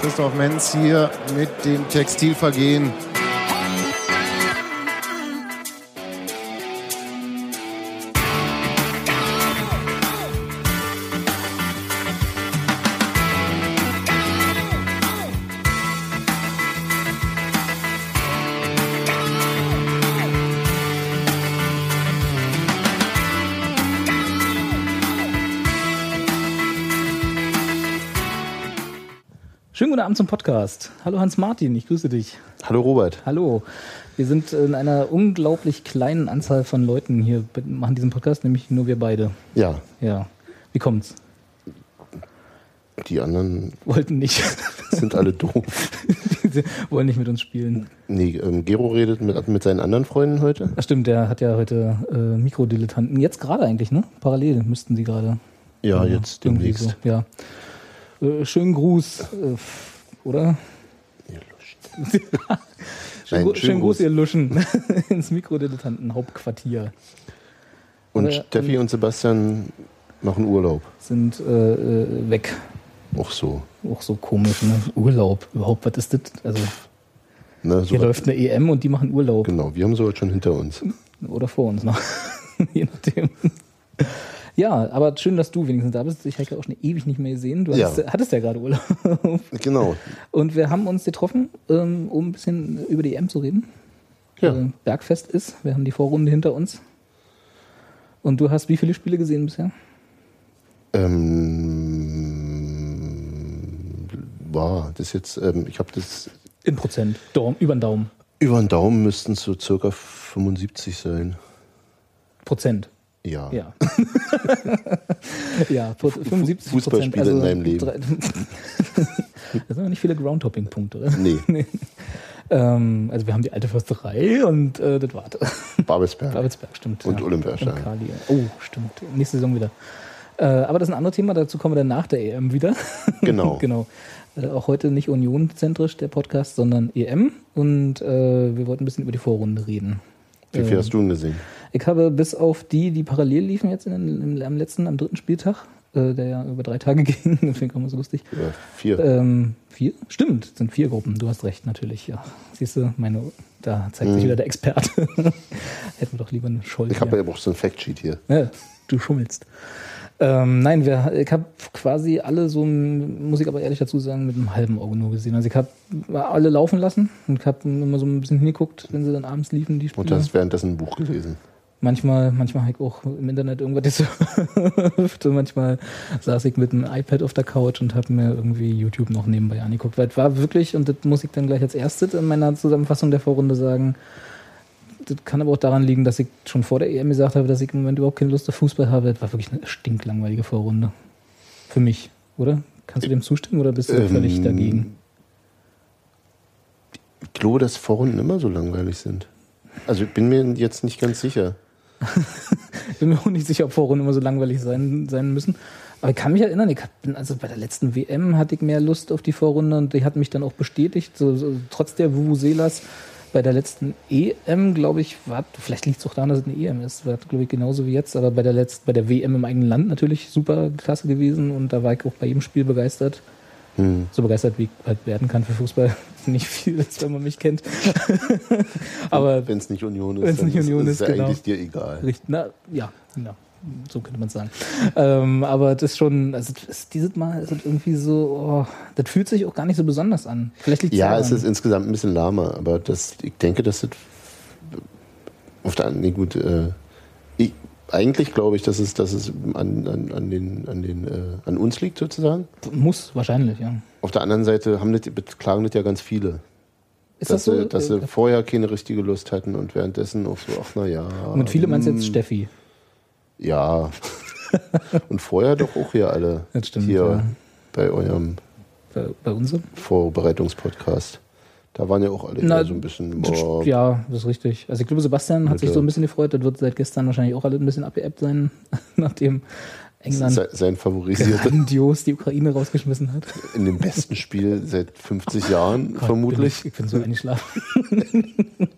Christoph Menz hier mit dem Textilvergehen. Abend zum Podcast. Hallo Hans-Martin, ich grüße dich. Hallo Robert. Hallo. Wir sind in einer unglaublich kleinen Anzahl von Leuten hier, machen diesen Podcast, nämlich nur wir beide. Ja, Ja. Wie kommt's? die anderen Wollten nicht. sind alle doof. Die wollen nicht mit uns spielen. Nee, ähm, Gero redet mit, mit seinen anderen Freunden heute. Ach stimmt, der hat ja heute äh, Mikrodilettanten. Jetzt gerade eigentlich, ne? Parallel müssten sie gerade. Ja, jetzt Irgendwie demnächst. So, ja. Äh, schönen Gruß, äh, oder? Ihr Luscht. Schönen, Nein, schönen Gruß, Gruß. ihr Luschen, ins Mikrodilettanten-Hauptquartier. Und Aber, Steffi und Sebastian machen Urlaub. Sind äh, äh, weg. Auch so. Auch so komisch, ne? Urlaub. Überhaupt, was ist das? Also, so hier läuft eine EM und die machen Urlaub. Genau, wir haben sowas schon hinter uns. Oder vor uns noch. Je nachdem. Ja, aber schön, dass du wenigstens da bist. Ich habe ja auch schon ewig nicht mehr gesehen. Du Ja. hattest, hattest ja gerade Urlaub. Genau. Und wir haben uns getroffen, ähm, um ein bisschen über die EM zu reden. Ja. Äh, Bergfest ist. Wir haben die Vorrunde hinter uns. Und du hast wie viele Spiele gesehen bisher? Ähm, war das jetzt, ähm, ich habe das In Prozent. Daumen, über den Daumen. über den Daumen müssten es so circa 75 sein. Prozent. Ja. Ja. ja, fu- 75 Fußballspiele also in meinem Leben. das sind aber nicht viele Groundhopping-Punkte, oder? Nee, Ähm, also wir haben die alte Försterei und äh, das war's. Babelsberg. Babelsberg, stimmt. Und ja. Olympiastadion. Und Kali. Oh, stimmt. Nächste Saison wieder. Äh, aber das ist ein anderes Thema, dazu kommen wir dann nach der EM wieder. Genau. genau. Äh, auch heute nicht Union-zentrisch der Podcast, sondern EM. Und äh, wir wollten ein bisschen über die Vorrunde reden. Wie viel hast du denn gesehen? Ich habe bis auf die, die parallel liefen jetzt in, im, am letzten, am dritten Spieltag, äh, der ja über drei Tage ging, deswegen auch mal so lustig. Ja, vier. Ähm, vier? Stimmt, es sind vier Gruppen. Du hast recht, natürlich. Ja, siehst du, meine, da zeigt sich wieder der Experte. Hätten wir doch lieber eine Scholl. Mhm. ich habe ja auch so ein Factsheet hier. Ja, du schummelst. Ähm, nein, wir, ich habe quasi alle so, muss ich aber ehrlich dazu sagen, mit einem halben Auge nur gesehen. Also ich habe alle laufen lassen und habe immer so ein bisschen hingeguckt, wenn sie dann abends liefen, die Spiele. Und du hast währenddessen ein Buch gelesen. Manchmal, manchmal habe ich auch im Internet irgendwas gesurft manchmal saß ich mit dem iPad auf der Couch und habe mir irgendwie YouTube noch nebenbei angeguckt. Weil es war wirklich, und das muss ich dann gleich als erstes in meiner Zusammenfassung der Vorrunde sagen, das kann aber auch daran liegen, dass ich schon vor der EM gesagt habe, dass ich im Moment überhaupt keine Lust auf Fußball habe. Das war wirklich eine stinklangweilige Vorrunde. Für mich, oder? Kannst du dem zustimmen oder bist du Ähm, völlig dagegen? Ich glaube, dass Vorrunden immer so langweilig sind. Also ich bin mir jetzt nicht ganz sicher. Ich bin mir auch nicht sicher, ob Vorrunden immer so langweilig sein, sein müssen. Aber ich kann mich erinnern, ich hab, also bei der letzten WM hatte ich mehr Lust auf die Vorrunde und die hat mich dann auch bestätigt, so, so, trotz der Vuvuzelas. Bei der letzten EM, glaube ich, war, vielleicht liegt es auch daran, dass es eine EM ist, war, glaube ich, genauso wie jetzt, aber bei der letzten, bei der WM im eigenen Land natürlich super klasse gewesen und da war ich auch bei jedem Spiel begeistert. Hm. So begeistert, wie ich halt werden kann für Fußball. Nicht viel ist, wenn man mich kennt. aber Wenn es nicht Union ist, Wenn's dann nicht Union ist ist, es ja genau. eigentlich dir egal. Richtig, na, ja, ja, so könnte man sagen. ähm, aber das ist schon, also das dieses Mal ist es irgendwie so, oh, das fühlt sich auch gar nicht so besonders an. Vielleicht liegt Ja, es ist insgesamt ein bisschen lahmer, aber das, ich denke, dass es auf der anderen, nee, gut, äh, ich, eigentlich glaube ich, dass es, dass es an, an, an, den, an, den, äh, an uns liegt sozusagen. Muss, wahrscheinlich, ja. Auf der anderen Seite haben das, beklagen das ja ganz viele. Ist dass, das so? sie, dass sie vorher keine richtige Lust hatten und währenddessen auch so, ach na ja. Und mit viele meinst du jetzt hm, Steffi. Ja. und vorher doch auch hier alle. Das stimmt, Hier ja. bei eurem Bei, bei uns? so? Vorbereitungspodcast. Da waren ja auch alle Na, so ein bisschen. Boah, Ja, das ist richtig. Also ich glaube, Sebastian hat sich Bitte. so ein bisschen gefreut. Das wird seit gestern wahrscheinlich auch alle ein bisschen abgeappt sein, nachdem England se- sein favorisierter grandios die Ukraine rausgeschmissen hat. in dem besten Spiel seit 50 Jahren, Gott, vermutlich. Bin ich, ich bin so eingeschlafen.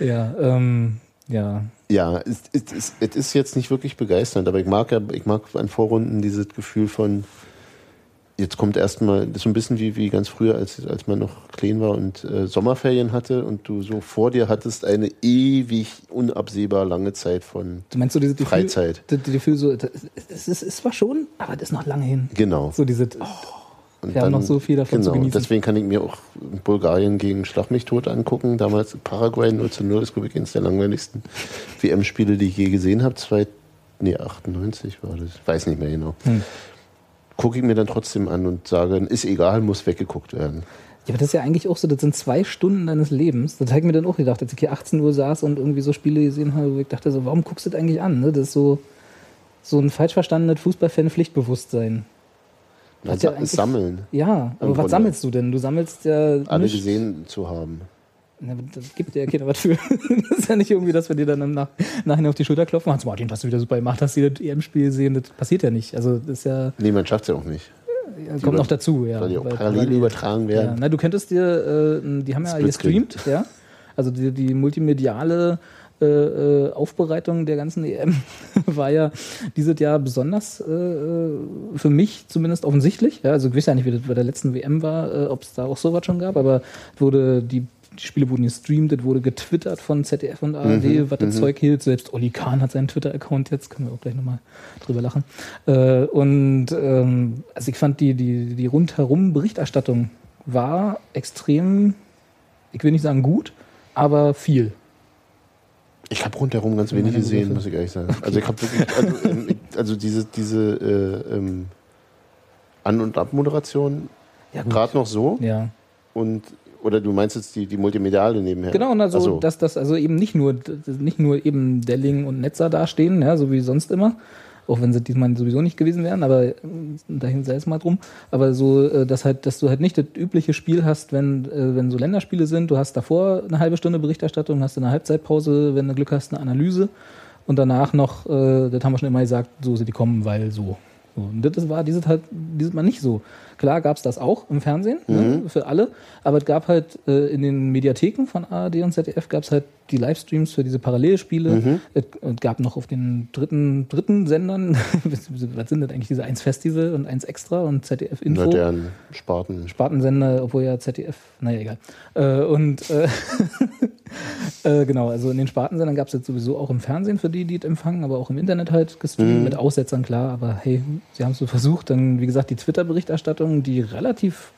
ja, ähm, ja. Ja, es, es, es, es ist jetzt nicht wirklich begeisternd, aber ich mag ja, ich mag an Vorrunden dieses Gefühl von, jetzt kommt erstmal, das ist so ein bisschen wie, wie ganz früher, als, als man noch klein war und äh, Sommerferien hatte und du so vor dir hattest eine ewig unabsehbar lange Zeit von Du meinst so diese Gefühl, Freizeit. Das Gefühl so, es ist, es war schon, aber das ist noch lange hin. Genau. So diese, Und wir haben noch so viel davon genau, zu genießen. Deswegen kann ich mir auch Bulgarien gegen Schlag mich tot angucken. Damals Paraguay 0 zu 0 ist, glaube ich, eines der langweiligsten WM-Spiele, die ich je gesehen habe. Zwei, nee, 98 war das. Weiß nicht mehr genau. Hm. Gucke ich mir dann trotzdem an und sage, ist egal, muss weggeguckt werden. Ja, aber das ist ja eigentlich auch so, das sind zwei Stunden deines Lebens. Das habe ich mir dann auch gedacht, als ich hier 18 Uhr saß und irgendwie so Spiele gesehen habe, wo ich dachte so, warum guckst du das eigentlich an? Ne? Das ist so, so ein falsch verstandenes Fußballfan-Pflichtbewusstsein. Hat ja sammeln, Ja, aber was Grunde. sammelst du denn? Du sammelst ja alle nicht- gesehen zu haben. Na, das gibt dir ja keiner was für. Das ist ja nicht irgendwie, dass wir dir dann Nach Nachhinein auf die Schulter klopfen. Hans Martin, hast du wieder super gemacht, hast du das EM-Spiel gesehen. Das passiert ja nicht. Also das ist ja, Nee, man schafft es ja auch nicht. ja kommt noch dazu. Ja, Soll die auch parallel übertragen werden? Ja, na, du könntest dir, äh, die haben ja gestreamt, ja. Also die, die multimediale äh, äh, Aufbereitung der ganzen EM war ja dieses Jahr besonders äh, äh, für mich zumindest offensichtlich. Ja, also ich weiß ja nicht, wie das bei der letzten WM war, äh, ob es da auch sowas schon gab, aber wurde die die Spiele wurden gestreamt, das wurde getwittert von ZDF und ARD, Mhm, was das Zeug hielt. Selbst Olli Kahn hat seinen Twitter-Account jetzt, können wir auch gleich nochmal drüber lachen. Äh, und ähm, also ich fand die, die, die rundherum Berichterstattung war extrem, ich will nicht sagen gut, aber viel. Ich habe rundherum ganz wenig gesehen, muss ich ehrlich sagen. Also ich habe wirklich, also, ähm, also diese, diese äh, ähm, An- und Abmoderation Ja, gerade noch so Ja. und oder du meinst jetzt die, die multimediale nebenher? Genau, und also, so. dass das also eben nicht nur, nicht nur eben Delling und Netzer dastehen, ja, so wie sonst immer, auch wenn sie diesmal sowieso nicht gewesen wären, aber äh, dahin sei es mal drum. Aber so, äh, dass halt, dass du halt nicht das übliche Spiel hast, wenn, äh, wenn so Länderspiele sind, du hast davor eine halbe Stunde Berichterstattung, hast in der Halbzeitpause, wenn du Glück hast, eine Analyse und danach noch, äh, das haben wir schon immer gesagt, so sind die kommen, weil so. Und das war dieses halt dieses Mal nicht so. Klar gab es das auch im Fernsehen ne, für alle, aber es gab halt äh, in den Mediatheken von ARD und ZDF gab es halt die Livestreams für diese Parallelspiele. Es, es gab noch auf den dritten, dritten Sendern, was sind das eigentlich, diese 1 Festival und 1 Extra und ZDF Na, Info. deren Sparten. Spartensender, obwohl ja ZDF, naja, egal. Äh, und äh, äh, genau, also in den Spartensendern gab es jetzt sowieso auch im Fernsehen für die, die es empfangen, aber auch im Internet halt gestreamt, mit Aussetzern, klar, aber hey, sie haben es so versucht. Dann, wie gesagt, die Twitter-Berichterstattung, die relativ,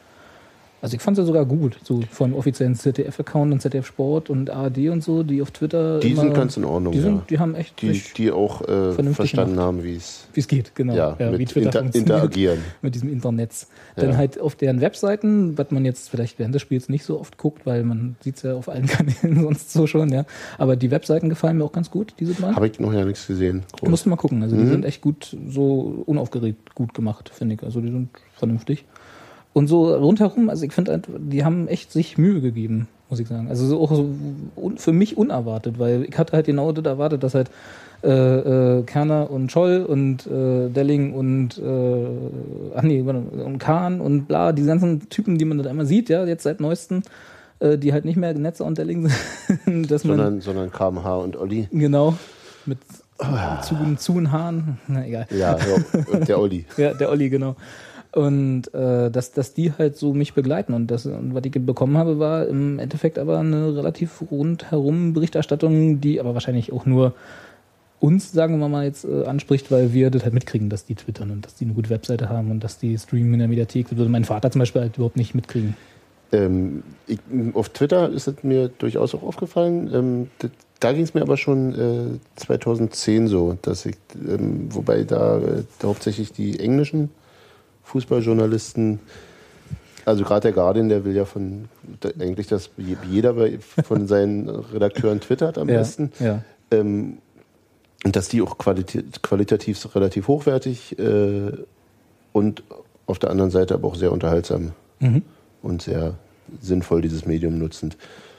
also ich fand sie sogar gut, so von offiziellen ZDF-Account und ZDF Sport und ARD und so, die auf Twitter. Die immer- sind ganz in Ordnung, Die, sind, ja. die haben echt, Die, echt die auch äh, Vernünftig verstanden gemacht. haben, wie es wie es geht, genau. ja, wie mit Twitter inter interagieren. mit diesem Internetz. Dann Ja. halt auf deren Webseiten, was man jetzt vielleicht während des Spiels nicht so oft guckt, weil man sieht es ja auf allen Kanälen sonst so schon, ja. Aber die Webseiten gefallen mir auch ganz gut dieses Mal. Habe ich noch ja nichts gesehen. Groß. Musst du mal gucken. Also die Mhm. sind echt gut, so unaufgeregt gut gemacht, finde ich. Also die sind vernünftig. Und so rundherum, also ich finde, halt, die haben echt sich Mühe gegeben, muss ich sagen. Also so auch so für mich unerwartet, weil ich hatte halt genau das erwartet, dass halt äh, äh, Kerner und Scholl und äh, Delling und äh, ach nee, und Kahn und bla, die ganzen Typen, die man da immer sieht, ja, jetzt seit neuestem, äh, die halt nicht mehr Netzer und Delling sind, dass man sondern, sondern KMH und Olli. Genau. Mit zu, zu Haaren. Na egal. Ja, der Olli. Ja, der Olli, genau. Und äh, dass, dass die halt so mich begleiten. Und, das, und was ich bekommen habe, war im Endeffekt aber eine relativ rundherum Berichterstattung, die aber wahrscheinlich auch nur uns, sagen wir mal, jetzt äh, anspricht, weil wir das halt mitkriegen, dass die twittern und dass die eine gute Webseite haben und dass die streamen in der Mediathek. Das würde mein Vater zum Beispiel halt überhaupt nicht mitkriegen. Ähm, ich, auf Twitter ist es mir durchaus auch aufgefallen. Ähm, das, da ging es mir aber schon äh, 2010 so, dass ich, ähm, wobei da, äh, da hauptsächlich die englischen Fußballjournalisten, also gerade der Guardian, der will ja von eigentlich, dass je- jeder von seinen Redakteuren twittert am Ja, besten. ja. Ähm, und dass die auch qualita qualitativ relativ hochwertig äh, und auf der anderen Seite aber auch sehr unterhaltsam Mhm. und sehr sinnvoll dieses Medium nutzend.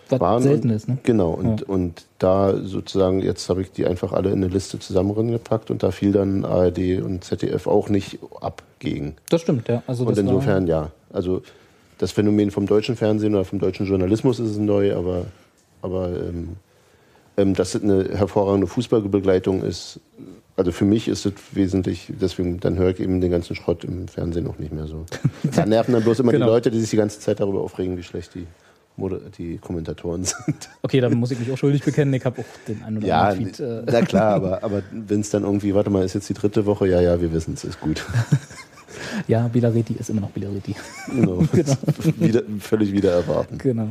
Was waren. selten ist, ne? Genau, und, und da sozusagen, jetzt habe ich die einfach alle in eine Liste zusammengepackt und da fiel dann ARD und ZDF auch nicht ab gegen. Das stimmt, ja. Also Und insofern ja. Also das Phänomen vom deutschen Fernsehen oder vom deutschen Journalismus ist es neu, aber, aber ähm, Ähm, dass es eine hervorragende Fußballbegleitung ist, also für mich ist es wesentlich, deswegen dann höre ich eben den ganzen Schrott im Fernsehen auch nicht mehr so. Da nerven dann bloß immer Genau. die Leute, die sich die ganze Zeit darüber aufregen, wie schlecht die, die Kommentatoren sind. Okay, da muss ich mich auch schuldig bekennen. Ich habe auch den einen oder Ja, anderen Tweet. Äh, na klar, aber, aber wenn es dann irgendwie, warte mal, ist jetzt die dritte Woche, ja, ja, wir wissen es, ist gut. ja, Bilaretti ist immer noch Bilaretti. Genau. wieder, völlig wieder erwarten. Genau.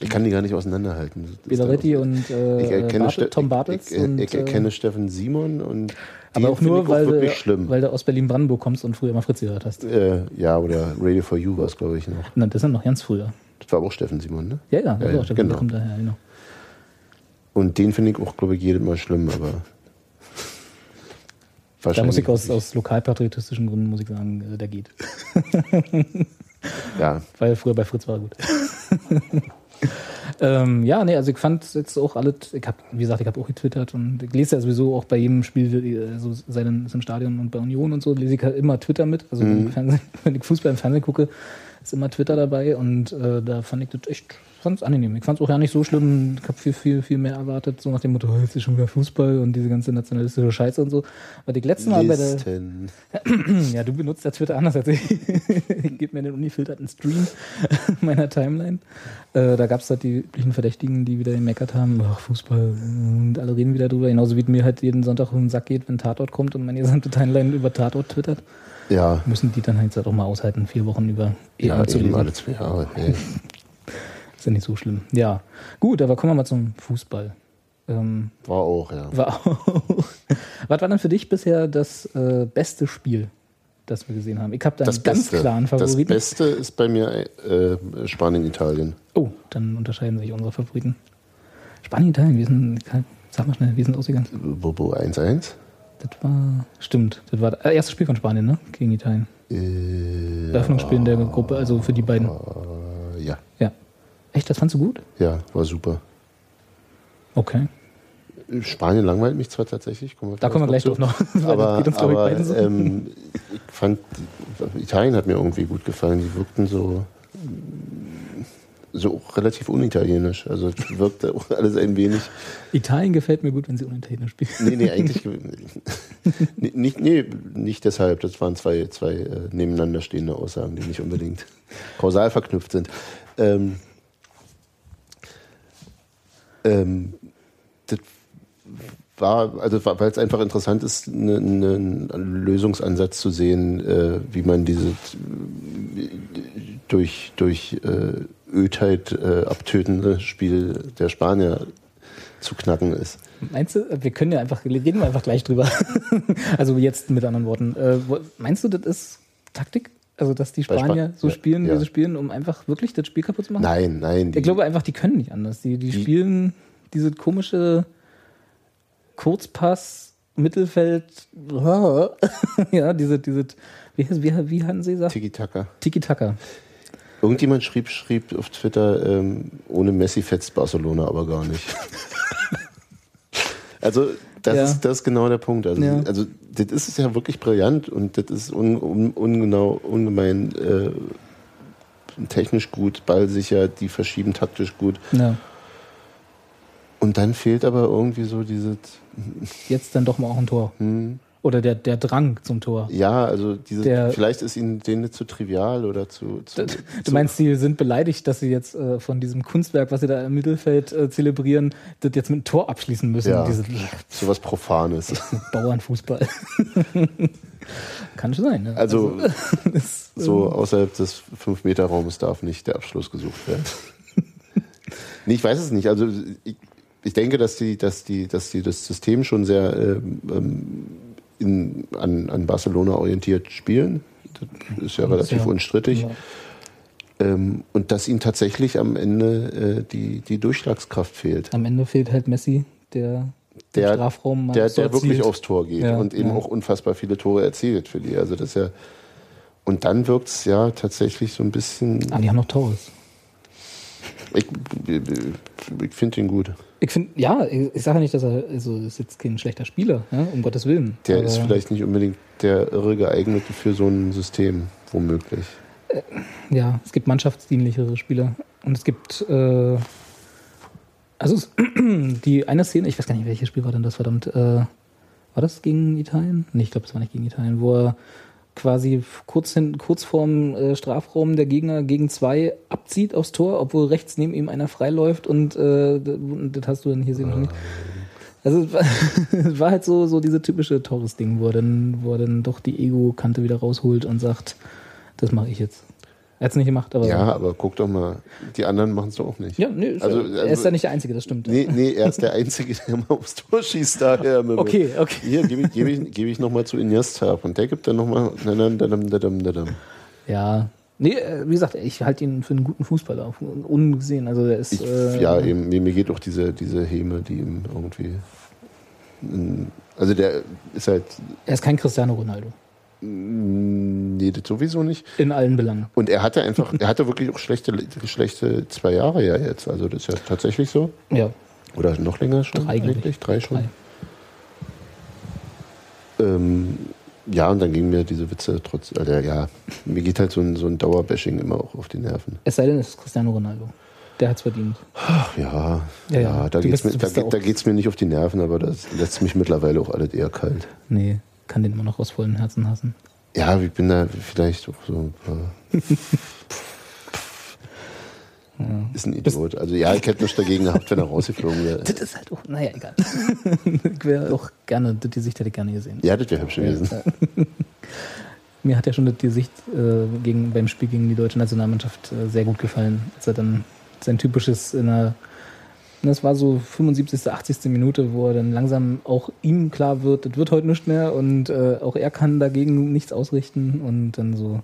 Ich kann die gar nicht auseinanderhalten. Bilaretti und auch- äh, ich Bartel, Tom ich- Bartels. Ich, und, ich, ich äh, erkenne Steffen Simon und aber auch nur, ich weil, wirklich du, schlimm. weil du aus Berlin-Brandenburg kommst und früher mal Fritz gehört hast. äh, ja, oder Radio for You war es, glaube ich, noch. Na, das ja noch ganz früher. Das war auch Steffen Simon, ne? Ja, ja, Ja, ja, auch genau. daher, genau. Und den finde ich auch, glaube ich, jedes Mal schlimm, aber. Da muss ich aus, aus lokalpatriotistischen Gründen, muss ich sagen, äh, der geht. Ja, Weil früher bei Fritz war er gut. ähm, ja, nee, also ich fand jetzt auch alles, ich habe, wie gesagt, ich habe auch getwittert und ich lese ja sowieso auch bei jedem Spiel, äh, so seinen, ist im Stadion und bei Union und so, lese ich halt immer Twitter mit. Also im Fernsehen, wenn ich Fußball im Fernsehen gucke, ist immer Twitter dabei und äh, da fand ich das echt, fand es angenehm. Ich fand es auch ja nicht so schlimm, ich habe viel, viel, viel mehr erwartet, so nach dem Motto, oh, jetzt ist schon wieder Fußball und diese ganze nationalistische Scheiße und so. Weil ich letzten Mal bei der, ja, du benutzt ja Twitter anders als ich. ich gebe mir den unfilterten Stream meiner Timeline. Äh, da gab es halt die üblichen Verdächtigen, die wieder gemeckert haben, ach, Fußball und alle reden wieder drüber. Genauso wie mir halt jeden Sonntag auf den Sack geht, wenn Tatort kommt und meine gesamte Timeline über Tatort twittert. Ja, Müssen die dann halt auch mal aushalten, vier Wochen über ja, EM zu eben lesen. alle zwei Jahre. Hey. Ist ja nicht so schlimm. Ja, gut, aber kommen wir mal zum Fußball. Ähm, War auch, ja. war auch. Was war denn für dich bisher das äh, beste Spiel, das wir gesehen haben? Ich habe da einen Das ganz Beste. klaren Das Favoriten. Beste ist bei mir äh, Spanien, Italien. Oh, dann unterscheiden sich unsere Favoriten. Spanien, Italien, wir sind, sag mal schnell, wir sind ausgegangen. Bobo 1-1. Das war, stimmt, das war das erste Spiel von Spanien, ne? Gegen Italien. Äh, Eröffnungsspiel in der Gruppe, also für die beiden. äh, ja, Ja. Echt, das fandst du gut? ja, war super. Okay. Spanien langweilt mich zwar tatsächlich. Kommen Da kommen wir gleich zu. drauf noch. Aber, geht uns, ich, aber beiden so. ähm, ich fand, Italien hat mir irgendwie gut gefallen. Die wirkten so, so auch relativ unitalienisch. Also es wirkte auch alles ein wenig. Italien gefällt mir gut, wenn sie unentschieden spielen. Nee, nee, eigentlich nicht, nee, nicht deshalb. Das waren zwei, zwei äh, nebeneinander stehende Aussagen, die nicht unbedingt kausal verknüpft sind. Ähm, ähm, das war, also weil es einfach interessant ist, ne- ne- einen Lösungsansatz zu sehen, äh, wie man diese äh, durch, durch äh, Ödheit äh, abtötende Spiel der Spanier zu knacken ist. Meinst du, wir können ja einfach, reden wir einfach gleich drüber. also jetzt mit anderen Worten. Äh, meinst du, das ist Taktik? Also, dass die Spanier so ja, spielen, ja. wie sie spielen, um einfach wirklich das Spiel kaputt zu machen? Nein, nein. Ich glaube einfach, die können nicht anders. Die, die, Die- spielen diese komische Kurzpass, Mittelfeld, ja, diese, diese, wie, wie, wie hatten sie gesagt? Tiki-Taka. Tiki-Taka. Irgendjemand schrieb, schrieb auf Twitter, ähm, ohne Messi fetzt Barcelona aber gar nicht. also das, Ja. ist, das ist genau der Punkt. Also, Ja. also das ist ja wirklich brillant und das ist un, un, ungenau, ungemein äh, technisch gut, ballsicher, die verschieben taktisch gut. Ja. Und dann fehlt aber irgendwie so dieses, Jetzt dann doch mal auch ein Tor. hm, Oder der, der Drang zum Tor. ja, also dieses, Der- vielleicht ist ihnen denen zu trivial oder zu. zu Du meinst, sie sind beleidigt, dass sie jetzt äh, von diesem Kunstwerk, was sie da im Mittelfeld äh, zelebrieren, das jetzt mit einem Tor abschließen müssen. Ja. Diese sowas Profanes. Bauernfußball. Kann schon sein. Ne? Also, das, so außerhalb des 5-Meter-Raums darf nicht der Abschluss gesucht werden. nee, ich weiß es nicht. Also ich, ich denke, dass die, dass die, dass die das System schon sehr ähm, ähm, in, an, an Barcelona orientiert spielen. Das ist ja relativ Ja. unstrittig. Ja. Ähm, und dass ihnen tatsächlich am Ende äh, die, die Durchschlagskraft fehlt. Am Ende fehlt halt Messi, der, Der- Strafraum der, der wirklich aufs Tor geht Ja, und eben auch unfassbar viele Tore erzielt für die. Also das ist ja und dann wirkt es ja tatsächlich so ein bisschen. Aber die haben noch Torres. Ich, ich finde ihn gut. Ich finde, ja, ich, ich sage ja nicht, dass er, also ist jetzt kein schlechter Spieler, ja, um Gottes Willen. Der Aber ist vielleicht nicht unbedingt der irre geeignete für so ein System, womöglich. Ja, es gibt mannschaftsdienlichere Spieler. Und es gibt, äh, Also es- die eine Szene, ich weiß gar nicht, welches Spiel war denn das, verdammt. Äh, war das gegen Italien? Nee, ich glaube, es war nicht gegen Italien, wo er quasi kurz, hin, kurz vorm äh, Strafraum der Gegner gegen zwei abzieht aufs Tor, obwohl rechts neben ihm einer freiläuft und äh, das hast du dann hier sehen. Also es war, es war halt so, so diese typische Torres-Ding, wo er dann, wo er dann doch die Ego-Kante wieder rausholt und sagt, das mache ich jetzt. Er hat es nicht gemacht, aber Ja, aber guck doch mal, die anderen machen es doch auch nicht. ja nee, Also, ja, er also- ist ja nicht der Einzige, das stimmt. Nee, nee, er ist der Einzige, der mal aufs Tor schießt. Daher mit- Okay, okay. Hier gebe ich, gebe ich, gebe ich nochmal zu Iniesta ab und der gibt dann nochmal. Ja. Nee, äh, wie gesagt, ich halte ihn für einen guten Fußballer, ungesehen. Also der ist. Ich, äh, ja, eben, mir, mir geht auch diese, diese Häme, die ihm irgendwie. Also der ist halt. Er ist kein Cristiano Ronaldo. Nee, das sowieso nicht. In allen Belangen. Und er hatte einfach, er hatte wirklich auch schlechte, schlechte zwei Jahre ja jetzt. Also das ist ja tatsächlich so. Ja. Oder noch länger schon? Drei, eigentlich? Drei schon. Drei. Ähm, ja, und dann ging mir diese Witze trotz, also ja, mir geht halt so ein, so ein Dauerbashing immer auch auf die Nerven. Es sei denn, es ist Cristiano Ronaldo. Der hat's verdient. Ach ja, Ja, ja, ja. da Du geht's bist- mir, da, da geht- da geht's mir nicht auf die Nerven, aber das lässt mich mittlerweile auch alles eher kalt. Nee, kann den immer noch aus vollem Herzen hassen. Ja, ich bin da vielleicht auch so ein paar. Ist ein Idiot. Also ja, ich hätte nichts dagegen gehabt, wenn er rausgeflogen wäre. Das ist halt auch, naja, egal. ich wäre auch gerne, die Sicht hätte ich gerne gesehen. Ja, das wäre hübsch gewesen. Mir hat ja schon die Sicht äh, gegen, beim Spiel gegen die deutsche Nationalmannschaft äh, sehr gut gefallen, als er dann sein typisches in der, das war so 75., 80. Minute, wo er dann langsam auch ihm klar wird, das wird heute nicht mehr und äh, auch er kann dagegen nichts ausrichten und dann so.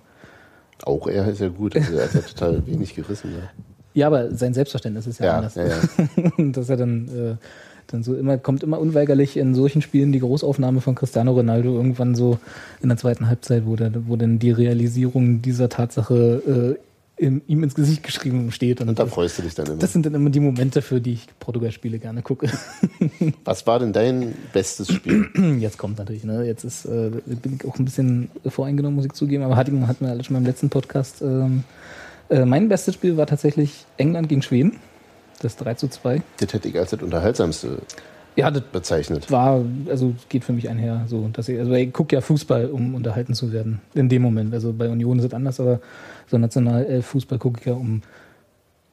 Auch er ist ja gut. Also er hat ja total wenig gerissen. Ja, Ja, aber sein Selbstverständnis ist ja, ja, anders. ja, ja. Und dass er dann, äh, dann so immer, kommt immer unweigerlich in solchen Spielen die Großaufnahme von Cristiano Ronaldo irgendwann so in der zweiten Halbzeit, wo, der, wo dann die Realisierung dieser Tatsache äh, im, ihm ins Gesicht geschrieben steht. Und, Und da freust du dich dann immer. das sind dann immer die Momente, für die ich Portugal-Spiele gerne gucke. Was war denn dein bestes Spiel? Jetzt kommt natürlich, ne? Jetzt ist, äh, bin ich auch ein bisschen voreingenommen, muss ich zugeben, aber hatten, hatten wir alle schon beim letzten Podcast. Ähm, äh, mein bestes Spiel war tatsächlich England gegen Schweden. Das 3 zu 2. Das hätte ich als das unterhaltsamste Ja, das bezeichnet. war, also geht für mich einher, so, dass ich, also ich gucke ja Fußball, um unterhalten zu werden. In dem Moment. Also bei Union ist es anders, aber so national Fußball gucke ich ja, um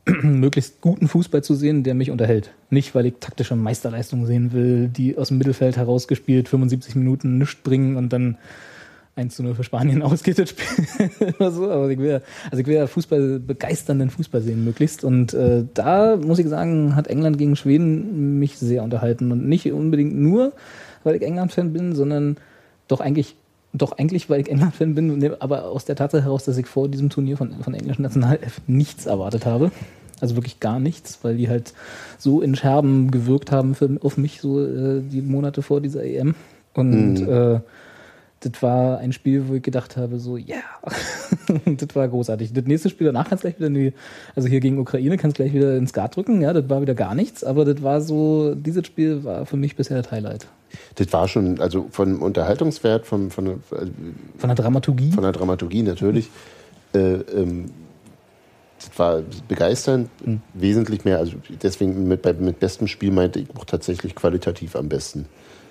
möglichst guten Fußball zu sehen, der mich unterhält. Nicht, weil ich taktische Meisterleistungen sehen will, die aus dem Mittelfeld herausgespielt 75 Minuten nichts bringen und dann 1 zu 0 für Spanien ausgeht das Spiel oder so. Aber ich will, ja- also ich will ja Fußball, begeisternden Fußball sehen möglichst. Und äh, da muss ich sagen, hat England gegen Schweden mich sehr unterhalten. Und nicht unbedingt nur, weil ich England-Fan bin, sondern doch eigentlich, doch eigentlich, weil ich England-Fan bin, ne, aber aus der Tatsache heraus, dass ich vor diesem Turnier von, von der englischen Nationalelf nichts erwartet habe. Also wirklich gar nichts, weil die halt so in Scherben gewirkt haben für, auf mich so äh, die Monate vor dieser EM. Und äh, das war ein Spiel, wo ich gedacht habe, so, ja, Und das war großartig. Das nächste Spiel danach kannst gleich wieder in die, also hier gegen Ukraine kannst gleich wieder ins Skat drücken, ja, das war wieder gar nichts, aber das war so, dieses Spiel war für mich bisher das Highlight. Das war schon, also vom Unterhaltungswert, vom, von, der, also Von der Dramaturgie. von der Dramaturgie natürlich. Äh, ähm, das war begeisternd, Mhm. wesentlich mehr. Also deswegen mit, bei, mit bestem Spiel meinte ich auch tatsächlich qualitativ am besten.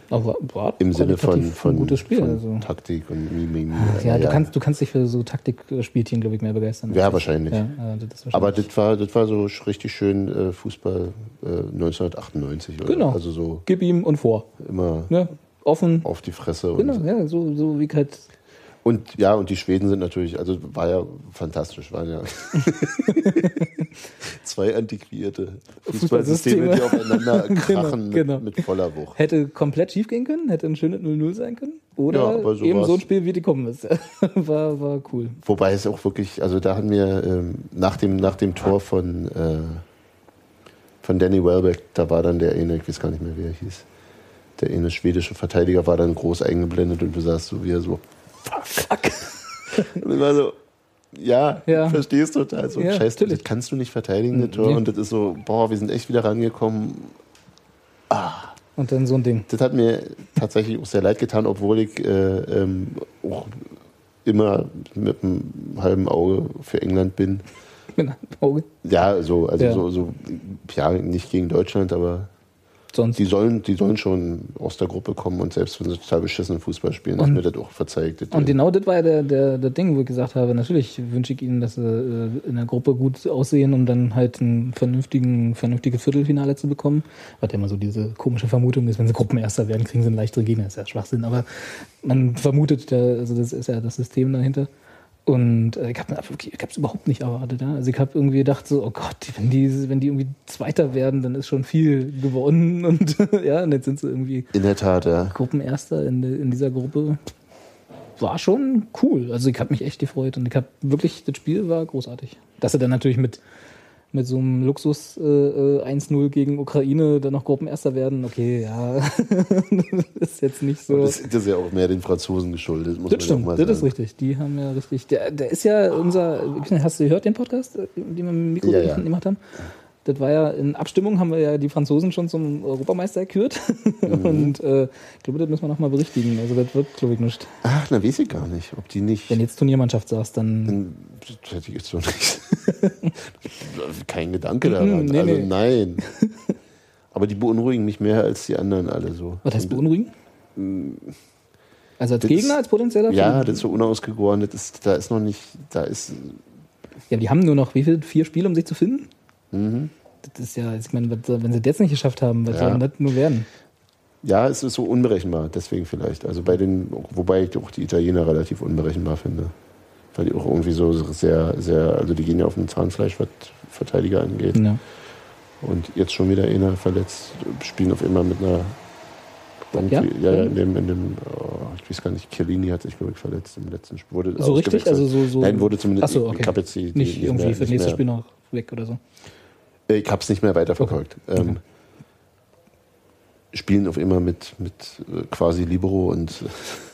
Aber war Im Sinne von, von, gutes Spiel. von also. Taktik und Mimimi. Ja, du kannst, du kannst dich für so Taktikspielchen, glaube ich, mehr begeistern. Ja, wahrscheinlich. Ja, ja, das Aber das war, das war so richtig schön äh, Fußball äh, 1998. Oder? Genau. Also so Gib ihm und vor. immer Ja, offen. auf die Fresse. Und, Genau, ja, so, so wie halt. Und ja, und die Schweden sind natürlich, also war ja fantastisch, waren ja zwei antiquierte Fußballsysteme, die aufeinander krachen genau. Mit, mit voller Wucht. Hätte komplett schief gehen können, hätte ein schönes 0-0 sein können. Oder Ja, so eben war's. so ein Spiel, wie die kommen ist. war, war cool. Wobei es auch wirklich, also da haben wir ähm, nach, dem, nach dem Tor von, äh, von Danny Welbeck, da war dann der eine, ich weiß gar nicht mehr, wie er hieß, der eine schwedische Verteidiger war dann groß eingeblendet und du sahst so, wie er so, Fuck. und ich war so, ja, Ja. es total. So, Ja, scheiße, das kannst du nicht verteidigen, das Tor. Nee. Und das ist so, boah, wir sind echt wieder rangekommen. Und dann so ein Ding. Das hat mir tatsächlich auch sehr leid getan, obwohl ich äh, ähm, auch immer mit einem halben Auge für England bin. Mit einem Auge. Ja, so, also Ja. so, so, ja, nicht gegen Deutschland, aber Sonst. die sollen, die sollen schon aus der Gruppe kommen und selbst wenn sie total beschissen Fußball spielen, ist Und- mir das auch verzeigt. Das- Und genau das war ja der, der, der Ding, wo ich gesagt habe, natürlich wünsche ich ihnen, dass sie äh, in der Gruppe gut aussehen, um dann halt ein vernünftigen, vernünftiges Viertelfinale zu bekommen. Was ja immer so diese komische Vermutung ist, wenn sie Gruppenerster werden, kriegen sie einen leichteren Gegner. ist ja Schwachsinn, aber man vermutet also das ist ja das System dahinter. Und äh, ich habe es überhaupt nicht erwartet. Ja? Also ich habe irgendwie gedacht so, oh Gott, wenn die, wenn die irgendwie Zweiter werden, dann ist schon viel gewonnen und ja, und jetzt sind sie irgendwie In der Tat, ja. Gruppenerster in, de- in dieser Gruppe war schon cool. Also ich habe mich echt gefreut und ich habe wirklich, das Spiel war großartig. Dass sie dann natürlich mit, mit so einem Luxus äh, äh, 1-0 gegen Ukraine dann noch Gruppenerster werden, okay, ja, das ist jetzt nicht so. Das, das ist ja auch mehr den Franzosen geschuldet, muss Das man stimmt, mal das sagen. ist richtig. Die haben ja richtig. Der, der ist ja unser. Hast du gehört den Podcast, äh, den wir mit dem Mikro Ja, ja. gemacht haben? Das war ja in Abstimmung, haben wir ja die Franzosen schon zum Europameister gekürt. Mhm. Und äh, ich glaube, das müssen wir nochmal berichtigen. Also, das wird, glaube ich, nicht. Ach, na, weiß ich gar nicht, ob die nicht. Wenn jetzt Turniermannschaft sagst, dann. Das hätte ich jetzt so nicht. Kein Gedanke daran. Mhm, nee, also nee. nein. Aber die beunruhigen mich mehr als die anderen alle so. Was heißt beunruhigen? Also als Das Gegner, als potenzieller? Ja, das ist so unausgegoren. Das ist, da ist noch nicht, da ist, Ja, die haben nur noch wie viel? Vier Spiele, um sich zu finden? Mhm. Das ist ja, ich meine, wenn sie das jetzt nicht geschafft haben, was Ja. soll das nur werden? ja, es ist so unberechenbar, deswegen vielleicht. Also bei den, wobei ich auch die Italiener relativ unberechenbar finde. Weil die auch irgendwie so sehr, sehr, also die gehen ja auf den Zahnfleisch, was Verteidiger angeht. Ja. Und jetzt schon wieder einer verletzt, spielen auf immer mit einer. Ja? irgendwie- ja, ja, in dem, in dem oh, ich weiß gar nicht, Chiellini hat sich, glaube ich, verletzt im letzten Spiel. Wurde So richtig? Also so, so Nein, wurde zumindest, Ach so, okay. ich habe jetzt die, die nicht irgendwie mehr, für das nächste mehr, Spiel noch weg oder so. Ich habe es nicht mehr weiterverfolgt. Ähm, Spielen auf immer mit, mit äh, quasi Libero und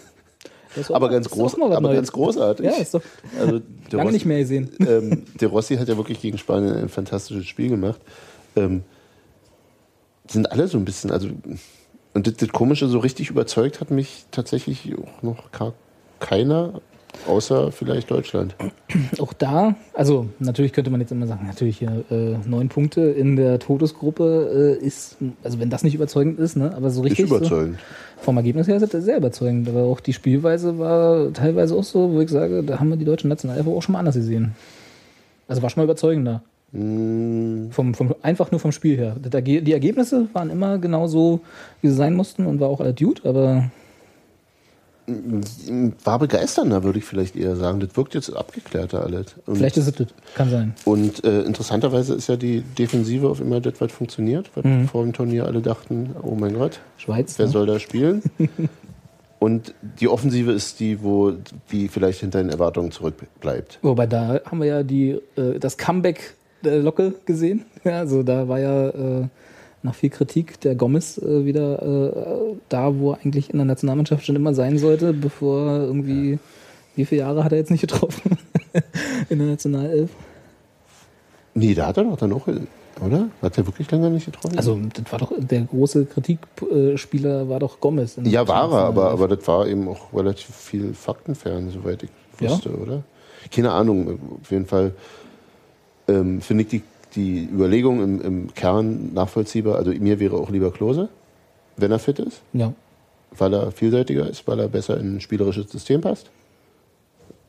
aber ganz groß, aber Neues. ganz großartig. Ja, ist doch Also lange Rossi, nicht mehr gesehen. ähm, der Rossi hat ja wirklich gegen Spanien ein fantastisches Spiel gemacht. Ähm, sind alle so ein bisschen, also und das, das Komische, so richtig überzeugt hat mich tatsächlich auch noch gar keiner, außer vielleicht Deutschland. Auch da, also natürlich könnte man jetzt immer sagen, natürlich hier äh, neun Punkte in der Todesgruppe äh, ist, also wenn das nicht überzeugend ist, ne, aber so Ist richtig so, überzeugend. vom Ergebnis her ist das sehr überzeugend, aber auch die Spielweise war teilweise auch so, wo ich sage, da haben wir die deutschen Nationalelf auch schon mal anders gesehen. Also war schon mal überzeugender. Mm, Vom, vom, einfach nur vom Spiel her. Die Ergebnisse waren immer genau so, wie sie sein mussten und war auch alles gut, aber war begeisternder, würde ich vielleicht eher sagen. Das wirkt jetzt abgeklärter alles. Und, vielleicht ist es das. Kann sein. und äh, interessanterweise ist ja die Defensive auf immer das, was funktioniert, was vor dem Turnier alle dachten, oh mein Gott, Schweiz. wer ne? soll da spielen? Und die Offensive ist die, wo die vielleicht hinter den Erwartungen zurückbleibt. Wobei da haben wir ja die, äh, das Comeback Locke gesehen. Ja, also da war ja äh, nach viel Kritik der Gomez äh, wieder äh, da, wo er eigentlich in der Nationalmannschaft schon immer sein sollte, bevor irgendwie, wie viele Jahre hat er jetzt nicht getroffen in der Nationalelf? Nee, da hat er doch dann auch, oder? Hat er wirklich länger nicht getroffen? Also das war doch der große Kritikspieler war doch Gomez. ja, war er, aber, aber das war eben auch relativ viel faktenfern, soweit ich Ja? wusste, oder? Keine Ahnung, auf jeden Fall ähm, finde ich die, die Überlegung im, im Kern nachvollziehbar. Also mir wäre auch lieber Klose, wenn er fit ist, Ja. weil er vielseitiger ist, weil er besser in ein spielerisches System passt.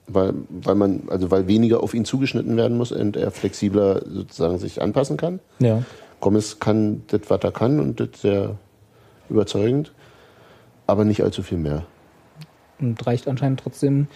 Weil, weil man, also weil weniger auf ihn zugeschnitten werden muss und er flexibler sozusagen sich anpassen kann. Ja. Gomez kann das, was er kann und das sehr überzeugend, aber nicht allzu viel mehr. Und reicht anscheinend trotzdem,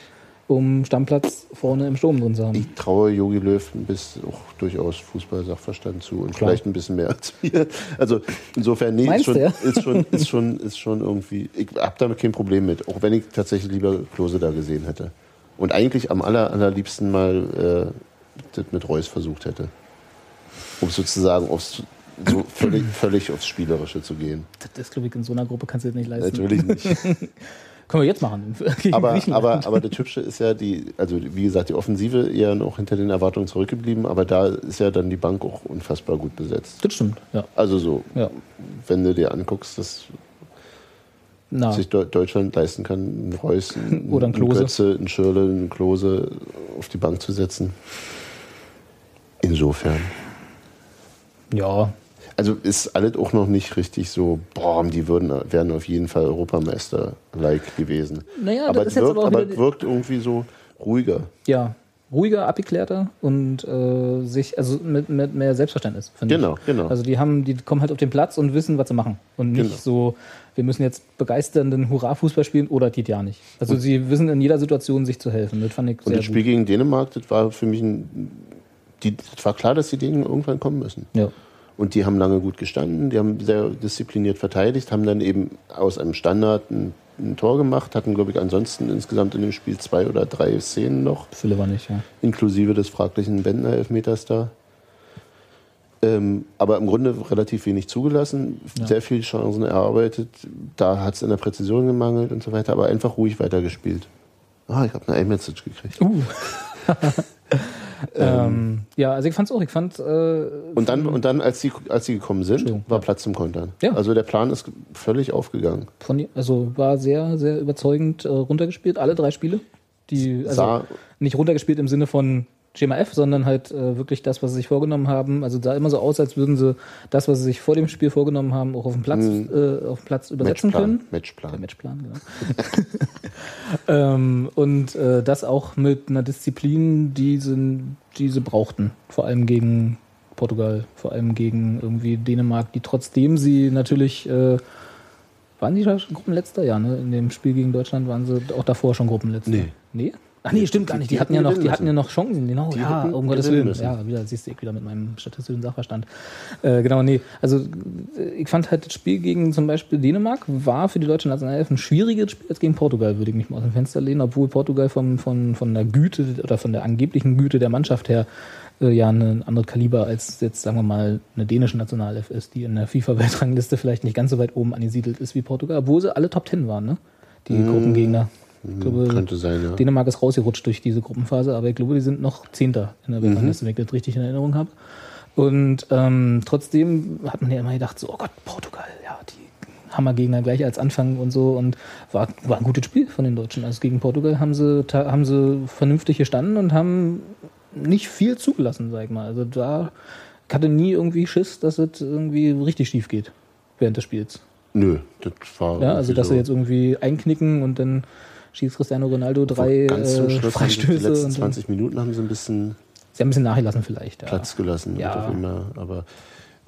um Stammplatz vorne im Sturm drin zu haben. Ich traue Jogi Löw bisschen auch durchaus Fußball-Sachverstand zu und Klar. vielleicht ein bisschen mehr als mir. Also insofern, nee, ist schon, ist schon, ist schon, ist schon irgendwie, ich habe damit kein Problem mit, auch wenn ich tatsächlich lieber Klose da gesehen hätte. Und eigentlich am aller, allerliebsten mal äh, das mit Reus versucht hätte. Um sozusagen aufs, so völlig, völlig aufs Spielerische zu gehen. Das ist, glaube ich, in so einer Gruppe kannst du das nicht leisten. Natürlich nicht. Können wir jetzt machen. Aber, aber, aber das Hübsche ist ja, die, also wie gesagt, die Offensive eher noch hinter den Erwartungen zurückgeblieben, aber da ist ja dann die Bank auch unfassbar gut besetzt. das stimmt, ja. Also so, ja. wenn du dir anguckst, dass Na, sich Deu- Deutschland leisten kann, einen Reus, einen, Oder einen Klose. Götze, einen Schirle, einen Klose auf die Bank zu setzen. Insofern. Ja, Also ist alles auch noch nicht richtig so, boah, die würden, wären auf jeden Fall Europameister-like gewesen. Naja, aber das es wirkt, aber auch aber es wirkt irgendwie so ruhiger. ja, ruhiger, abgeklärter und äh, sich, also mit, mit mehr Selbstverständnis, finde Genau, ich. genau. Also die haben, die kommen halt auf den Platz und wissen, was sie machen. Und nicht Genau. so, wir müssen jetzt begeisternden Hurra-Fußball spielen oder geht ja nicht. Also sie wissen in jeder Situation sich zu helfen. Das fand ich Und das Spiel gut. gegen Dänemark, das war für mich ein. Die, das war klar, dass die Dänen irgendwann kommen müssen. Ja. Und die haben lange gut gestanden, die haben sehr diszipliniert verteidigt, haben dann eben aus einem Standard ein, ein Tor gemacht, hatten, glaube ich, ansonsten insgesamt in dem Spiel zwei oder drei Szenen noch, Fülle war nicht, ja. inklusive des fraglichen Bendner-Elfmeters da. Ähm, aber im Grunde relativ wenig zugelassen, Ja. sehr viele Chancen erarbeitet. Da hat es in der Präzision gemangelt und so weiter, aber einfach ruhig weitergespielt. Ah, ich habe eine iMessage gekriegt. Uh. ähm, ja, also ich fand's auch. Ich fand, äh, Und dann, und dann als, sie, als sie gekommen sind, war Platz zum Kontern. Ja. Also der Plan ist völlig aufgegangen. von, also war sehr, sehr überzeugend äh, runtergespielt, alle drei Spiele. Die, also Sah- nicht runtergespielt im Sinne von Schema F, sondern halt äh, wirklich das, was sie sich vorgenommen haben. Also sah immer so aus, als würden sie das, was sie sich vor dem Spiel vorgenommen haben, auch auf dem Platz, äh, auf dem Platz übersetzen Matchplan. können. Matchplan. Der Matchplan, genau. ähm, und äh, das auch mit einer Disziplin, die sie, die sie brauchten. Vor allem gegen Portugal, vor allem gegen irgendwie Dänemark, die trotzdem sie natürlich. Äh, waren die schon Gruppenletzter? Ja, ne? In dem Spiel gegen Deutschland waren sie auch davor schon Gruppenletzter. Nee. Nee? Ach nee, stimmt gar nicht. die Die, hatten ja noch, die hatten ja noch Chancen, genau. Die ja, um Gottes Willen. müssen. Ja, wieder siehst du ich wieder mit meinem statistischen Sachverstand. Äh, genau, nee. Also äh, ich fand halt das Spiel gegen zum Beispiel Dänemark war für die deutsche Nationalelf ein schwieriges Spiel als gegen Portugal, würde ich mich mal aus dem Fenster lehnen, obwohl Portugal vom, von, von der Güte oder von der angeblichen Güte der Mannschaft her äh, ja ein anderes Kaliber als jetzt, sagen wir mal, eine dänische Nationalelf ist, die in der FIFA-Weltrangliste vielleicht nicht ganz so weit oben angesiedelt ist wie Portugal, obwohl sie alle Top Ten waren, ne? Die Gruppengegner. Ich glaube, Könnte sein, ja. Dänemark ist rausgerutscht durch diese Gruppenphase, aber ich glaube, die sind noch Zehnter in der Weltrangliste, wenn ich das richtig in Erinnerung habe. Und ähm, trotzdem hat man ja immer gedacht, so, oh Gott, Portugal, ja, die Hammergegner gleich als Anfang und so. Und war, war ein gutes Spiel von den Deutschen. Also gegen Portugal haben sie, haben sie vernünftig gestanden und haben nicht viel zugelassen, sag ich mal. Also da ich hatte nie irgendwie Schiss, dass es irgendwie richtig schief geht während des Spiels. Nö, das war. Ja, also dass so. sie jetzt irgendwie einknicken und dann schießt Cristiano Ronaldo drei ganz zum äh, Schluss haben sie die Freistöße. letzten Und dann, 20 Minuten haben sie ein bisschen sie haben ein bisschen nachgelassen vielleicht. Ja. Platz gelassen. Ja. aber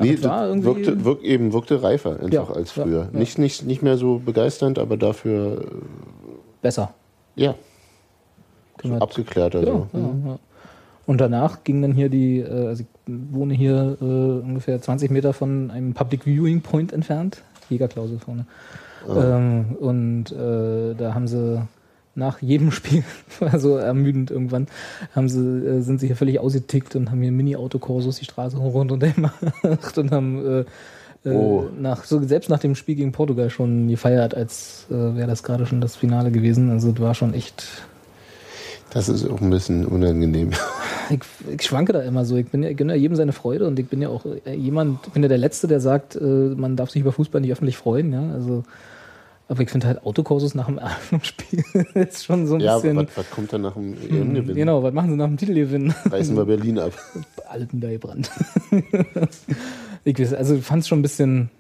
nee, irgendwie- wirkte, wirk, eben wirkte reifer einfach Ja, als ja, früher. ja. Nicht, nicht, nicht mehr so begeisternd, aber dafür Besser. äh, ja, so abgeklärter. ja, so. ja, ja. Und danach ging dann hier die, äh, also ich wohne hier äh, ungefähr 20 Meter von einem Public Viewing Point entfernt. Jägerklausel vorne. Ähm, und äh, da haben sie nach jedem Spiel, war so ermüdend irgendwann, haben sie, äh, sind sie hier völlig ausgetickt und haben hier Mini-Autokorsos die Straße hoch und runter gemacht und haben äh, äh, Oh. nach, so, selbst nach dem Spiel gegen Portugal schon gefeiert, als äh, wäre das gerade schon das Finale gewesen. Also es war schon echt Das ist auch ein bisschen unangenehm. ich, ich schwanke da immer so. Ich bin ja, ich ja jedem seine Freude und ich bin ja auch äh, jemand, ich bin ja der Letzte, der sagt, äh, man darf sich über Fußball nicht öffentlich freuen, ja. Also, aber ich finde halt Autokursus nach dem Eröffnungsspiel ist schon so ein ja, bisschen. was, was kommt dann nach dem EM-Gewinn? Genau, was machen sie nach dem Titelgewinn? Reißen wir Berlin ab. Alten da gebrannt. ich weiß, also ich fand es schon ein bisschen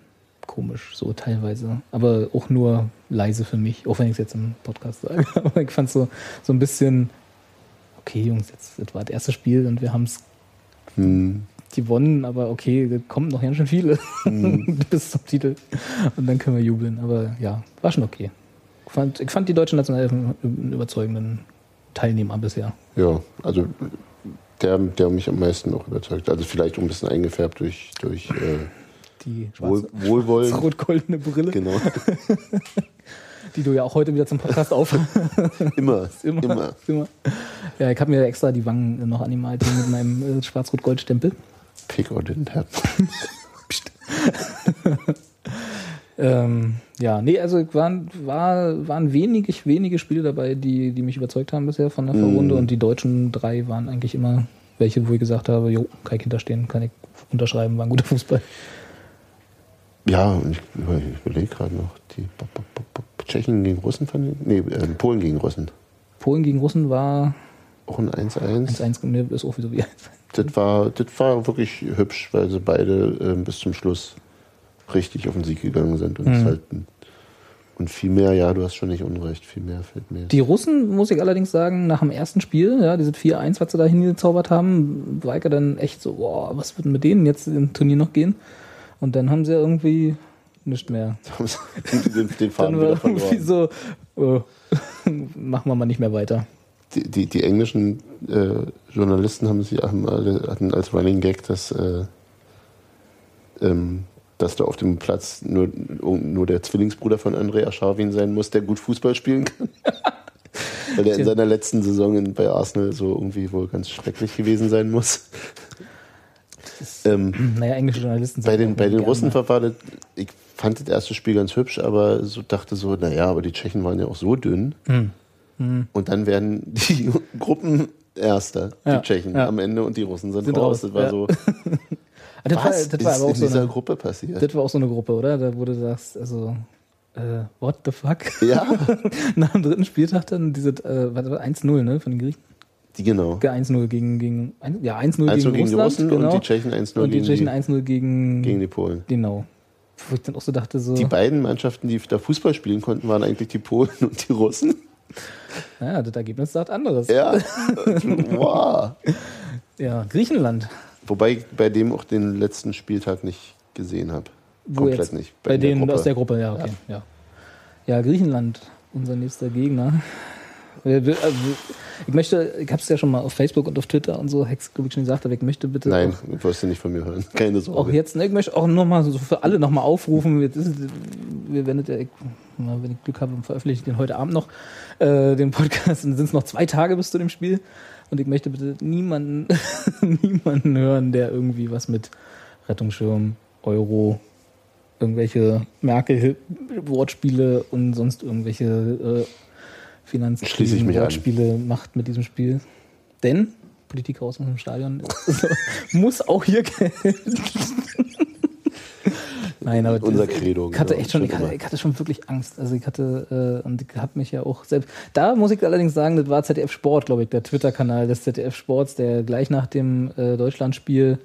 komisch, so teilweise. Aber auch nur leise für mich, auch wenn ich es jetzt im Podcast sage. Aber ich fand es so, so ein bisschen, okay, Jungs, jetzt das war das erste Spiel und wir haben es Hm. gewonnen, aber okay, da kommen noch ganz schön viele bis zum Titel. Und dann können wir jubeln. Aber ja, war schon okay. Ich fand, ich fand die deutschen Nationalelfen einen überzeugenden Teilnehmer bisher. Ja, also der, der mich am meisten auch überzeugt. Also vielleicht auch ein bisschen eingefärbt durch, durch äh, Die Wohl, schwarze, Wohlwollen. rot-goldene Brille, Genau, die du ja auch heute wieder zum Podcast auf. immer, immer, immer. immer. Ja, ich habe mir extra die Wangen noch hier mit meinem äh, schwarz-rot-gold-Stempel. Pick or didn't happen. Ähm, ja, nee, also waren, war, waren wenig, wenige Spiele dabei, die, die mich überzeugt haben bisher von der Vorrunde. Und die deutschen drei waren eigentlich immer welche, wo ich gesagt habe, jo, kann ich hinterstehen, kann ich unterschreiben, war ein guter Fußball. Ja, und ich, ich überlege gerade noch. Die Bo- Bo- Bo- Tschechen gegen Russen ich, Nee, äh, Polen gegen Russen. Polen gegen Russen war Auch ein 1-1. 1-1 mir ist auch wieder wie 1 Das war, das war wirklich hübsch, weil sie beide ähm, bis zum Schluss richtig auf den Sieg gegangen sind. Und, Mhm. halt, und viel mehr, ja, du hast schon nicht unrecht, viel mehr fällt mir. jetzt. Die Russen, muss ich allerdings sagen, nach dem ersten Spiel, ja, dieses 4-1, was sie da hingezaubert haben, war ich ja dann echt so, boah, was wird denn mit denen jetzt im Turnier noch gehen? Und dann haben sie irgendwie nicht mehr. haben sie den, den Faden Dann wieder war irgendwie verloren. so, oh, machen wir mal nicht mehr weiter. Die, die, die englischen äh, Journalisten haben sie haben hatten als Running Gag, dass, äh, ähm, dass da auf dem Platz nur, nur der Zwillingsbruder von André Ascharwin sein muss, der gut Fußball spielen kann. Weil er in seiner letzten Saison bei Arsenal so irgendwie wohl ganz schrecklich gewesen sein muss. Ähm, Naja, englische Journalisten bei den, bei den Russen war war das, ich fand das erste Spiel ganz hübsch, aber so dachte so, naja, aber die Tschechen waren ja auch so dünn. Hm. Und dann werden die Gruppen Erster, Ja, die Tschechen ja. am Ende und die Russen sind, Sind raus. raus, Das war ja. so, Ah, das, war, was das war ist aber auch in so dieser eine, Gruppe passiert? das war auch so eine Gruppe, oder? Da wurde du sagst, also, äh, what the fuck? ja, Nach dem dritten Spieltag dann diese, äh, was war 1-0, ne, von den Griechen? die genau. 1-0 gegen, gegen, ja, 1-0 1-0 gegen, gegen die Russland, Russen genau. und die Tschechen 1-0 Und die gegen, Tschechen die, 1-0 gegen, gegen die Polen. genau. Wo ich dann auch so dachte, so, Die beiden Mannschaften, die da Fußball spielen konnten, waren eigentlich die Polen und die Russen. ja, das Ergebnis sagt anderes. Ja, wow. Ja, Griechenland. Wobei ich bei dem auch den letzten Spieltag nicht gesehen habe. Komplett jetzt? nicht. Bei, der denen aus der Gruppe, ja, okay. Ja. Ja. Griechenland, unser nächster Gegner. Wir- also, Ich möchte, ich habe es ja schon mal auf Facebook und auf Twitter und so, Hex, glaube ich, schon gesagt, aber ich möchte bitte Nein, auch, wirst du nicht von mir hören. Keine Sorge. auch jetzt, ne, ich möchte auch nochmal so für alle nochmal aufrufen. Wir, wir werden, ja, ich, wenn ich Glück habe, veröffentliche ich den heute Abend noch, äh, den Podcast. Und dann sind es noch zwei Tage bis zu dem Spiel. Und ich möchte bitte niemanden, niemanden hören, der irgendwie was mit Rettungsschirm, Euro, irgendwelche Merkel-Wortspiele und sonst irgendwelche äh, An. Finanzwortspiele macht mit diesem Spiel. Denn Politik raus aus dem Stadion muss auch hier gelten. Nein, aber Unser Credo, Ich hatte genau, echt schon, ich hatte, ich hatte schon wirklich Angst. Also ich hatte, äh, und ich habe mich ja auch selbst. Da muss ich allerdings sagen, das war ZDF Sport, glaube ich, der Twitter-Kanal des ZDF Sports, der gleich nach dem äh, Deutschlandspiel,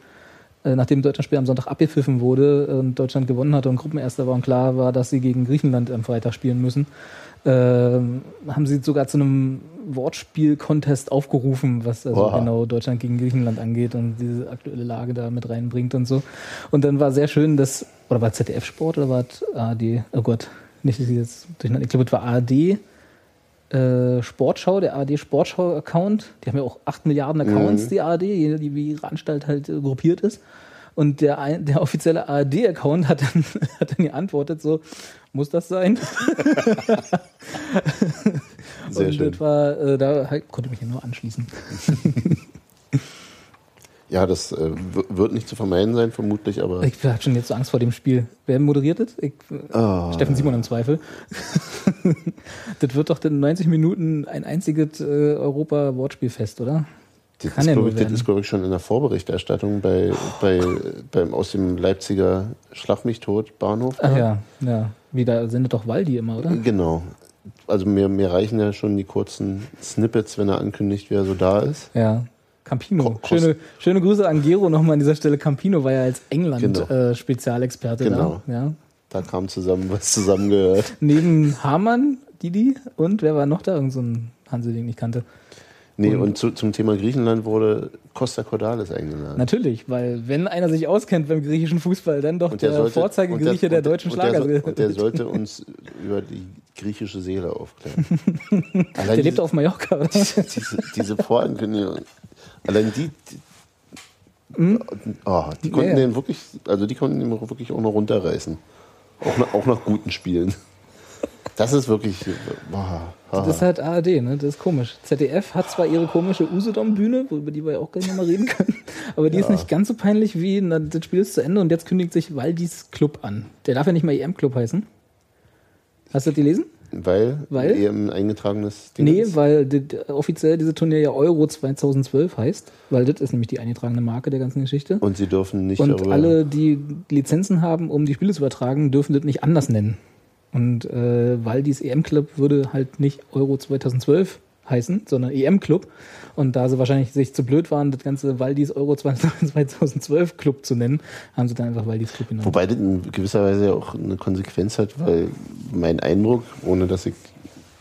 äh, nachdem Deutschlandspiel am Sonntag abgepfiffen wurde und Deutschland gewonnen hatte und Gruppenerster war und klar war, dass sie gegen Griechenland am Freitag spielen müssen, haben sie sogar zu einem Wortspiel-Contest aufgerufen, was also Oha. genau Deutschland gegen Griechenland angeht und diese aktuelle Lage da mit reinbringt und so. Und dann war sehr schön, dass, oder war ZDF Sport oder war ARD? Oh Gott, nicht, dass ich jetzt durcheinander. Ich glaube, es war ARD äh, Sportschau, der ARD Sportschau-Account. Die haben ja auch 8 Milliarden Accounts, Mhm. die ARD, die wie ihre Anstalt halt äh, gruppiert ist. Und der, ein- der offizielle ARD-Account hat dann, hat dann geantwortet so, muss das sein? Sehr und schön. das war, äh, da halt, konnte ich mich ja nur anschließen. Ja, das äh, wird nicht zu vermeiden sein, vermutlich, aber Ich habe schon jetzt so Angst vor dem Spiel. Wer moderiert das? Ich, Ah. Steffen Simon im Zweifel. das wird doch in 90 Minuten ein einziges äh, Europa-Wortspielfest, oder? das, kann ist, glaube ich, ist, glaube ich, schon in der Vorberichterstattung bei, bei, beim, aus dem Leipziger Schlag mich tot Bahnhof. Ach ja, ja. Wie, da sendet doch Waldi immer, oder? Genau. Also mir, mir reichen ja schon die kurzen Snippets, wenn er ankündigt, wer so da ist. Ja. Campino. Schöne, schöne Grüße an Gero nochmal an dieser Stelle. Campino war ja als Genau. England-Spezialexperte Genau. da. Ja. Da kam zusammen, was zusammengehört. Neben Hamann, Didi und wer war noch da? Irgend so ein den ich kannte. Nee, Und- und zu, zum Thema Griechenland wurde Costa Cordalis eingeladen. Natürlich, weil wenn einer sich auskennt beim griechischen Fußball, dann doch Und der, sollte- Vorzeigegrieche der und deutschen und der, Schlager. so- und der sollte uns über die griechische Seele aufklären. Der diese, lebt auf Mallorca, oder? diese, diese Vorankündigung. Allein die. die oh, die konnten Ja, ja. den wirklich, also die konnten den wirklich auch noch runterreißen. Auch nach, auch nach guten Spielen. Das ist wirklich. Boah, Das ist halt ARD, ne? Das ist komisch. ZDF hat zwar ihre komische Usedom-Bühne, über die wir ja auch gleich nochmal reden können, aber die ist nicht ganz so peinlich wie, na, das Spiel ist zu Ende und jetzt kündigt sich Waldis Club an. Der darf ja nicht mal EM-Club heißen. Hast du das gelesen? weil, Weil? ein eingetragenes Ding Nee, ist. weil die, offiziell diese Turnier ja Euro 2012 heißt, weil das ist nämlich die eingetragene Marke der ganzen Geschichte. Und sie dürfen nicht Und alle, die Lizenzen haben, um die Spiele zu übertragen, dürfen das nicht anders nennen. Und äh, Waldis EM-Club würde halt nicht Euro 2012 heißen, sondern EM-Club. Und da sie wahrscheinlich sich zu blöd waren, das ganze Waldis Euro 2012 Club zu nennen, haben sie dann einfach Waldis Club genommen. Wobei das in gewisser Weise ja auch eine Konsequenz hat, weil mein Eindruck, ohne dass ich,